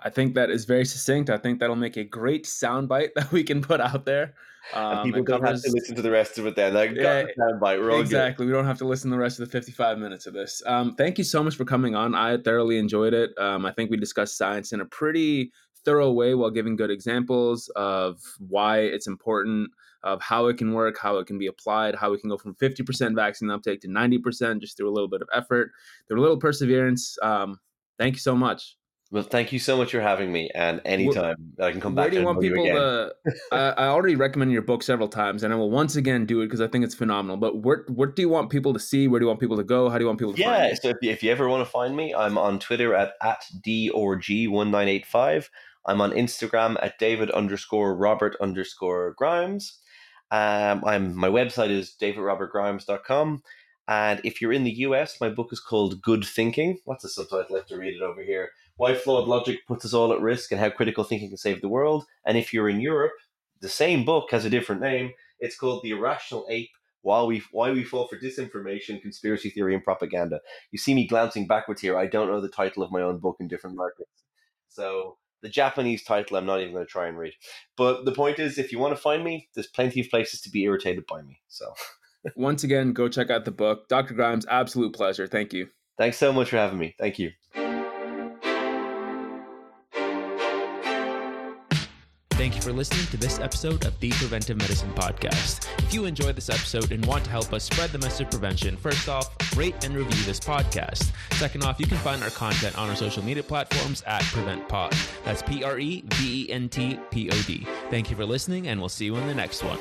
I think that is very succinct. I think that'll make a great soundbite (laughs) that we can put out there. and Um, people it don't have to listen to the rest of it then. Like, Yeah, the soundbite. All good. exactly. We don't have to listen to the rest of the 55 minutes of this. Um, thank you so much for coming on. I thoroughly enjoyed it. Um, I think we discussed science in a pretty thorough way while giving good examples of why it's important, of how it can work, how it can be applied, how we can go from 50% vaccine uptake to 90% just through a little bit of effort, through a little perseverance. Um, thank you so much. Well, thank you so much for having me. And anytime that I can come Where back do you want know you to? I, I already recommended your book several times, and I will once again do it because I think it's phenomenal. But where what do you want people to see? Where do you want people to go? How do you want people to find Yeah, you? so if you, if you ever want to find me, I'm on Twitter at, at DRG1985. I'm on Instagram at David underscore Robert underscore Grimes. Um, I'm my website is davidrobertgrimes.com. And if you're in the US, my book is called Good Thinking. What's the subtitle? I have to read it over here. Why flawed logic puts us all at risk and how critical thinking can save the world. And if you're in Europe, the same book has a different name. It's called The Irrational Ape Why We, Why we Fall for Disinformation, Conspiracy Theory, and Propaganda. You see me glancing backwards here. I don't know the title of my own book in different markets. So the Japanese title, I'm not even going to try and read. But the point is, if you want to find me, there's plenty of places to be irritated by me. So (laughs) Once again, go check out the book. Dr. Grimes, absolute pleasure. Thank you. thanks so much for having me. Thank you. Thank you for listening to this episode of the Preventive Medicine Podcast. If you enjoyed this episode and want to help us spread the message of prevention, first off, rate and review this podcast. Second off, you can find our content on our social media platforms at PreventPod. That's P R E V E N T P O D. Thank you for listening, and we'll see you in the next one.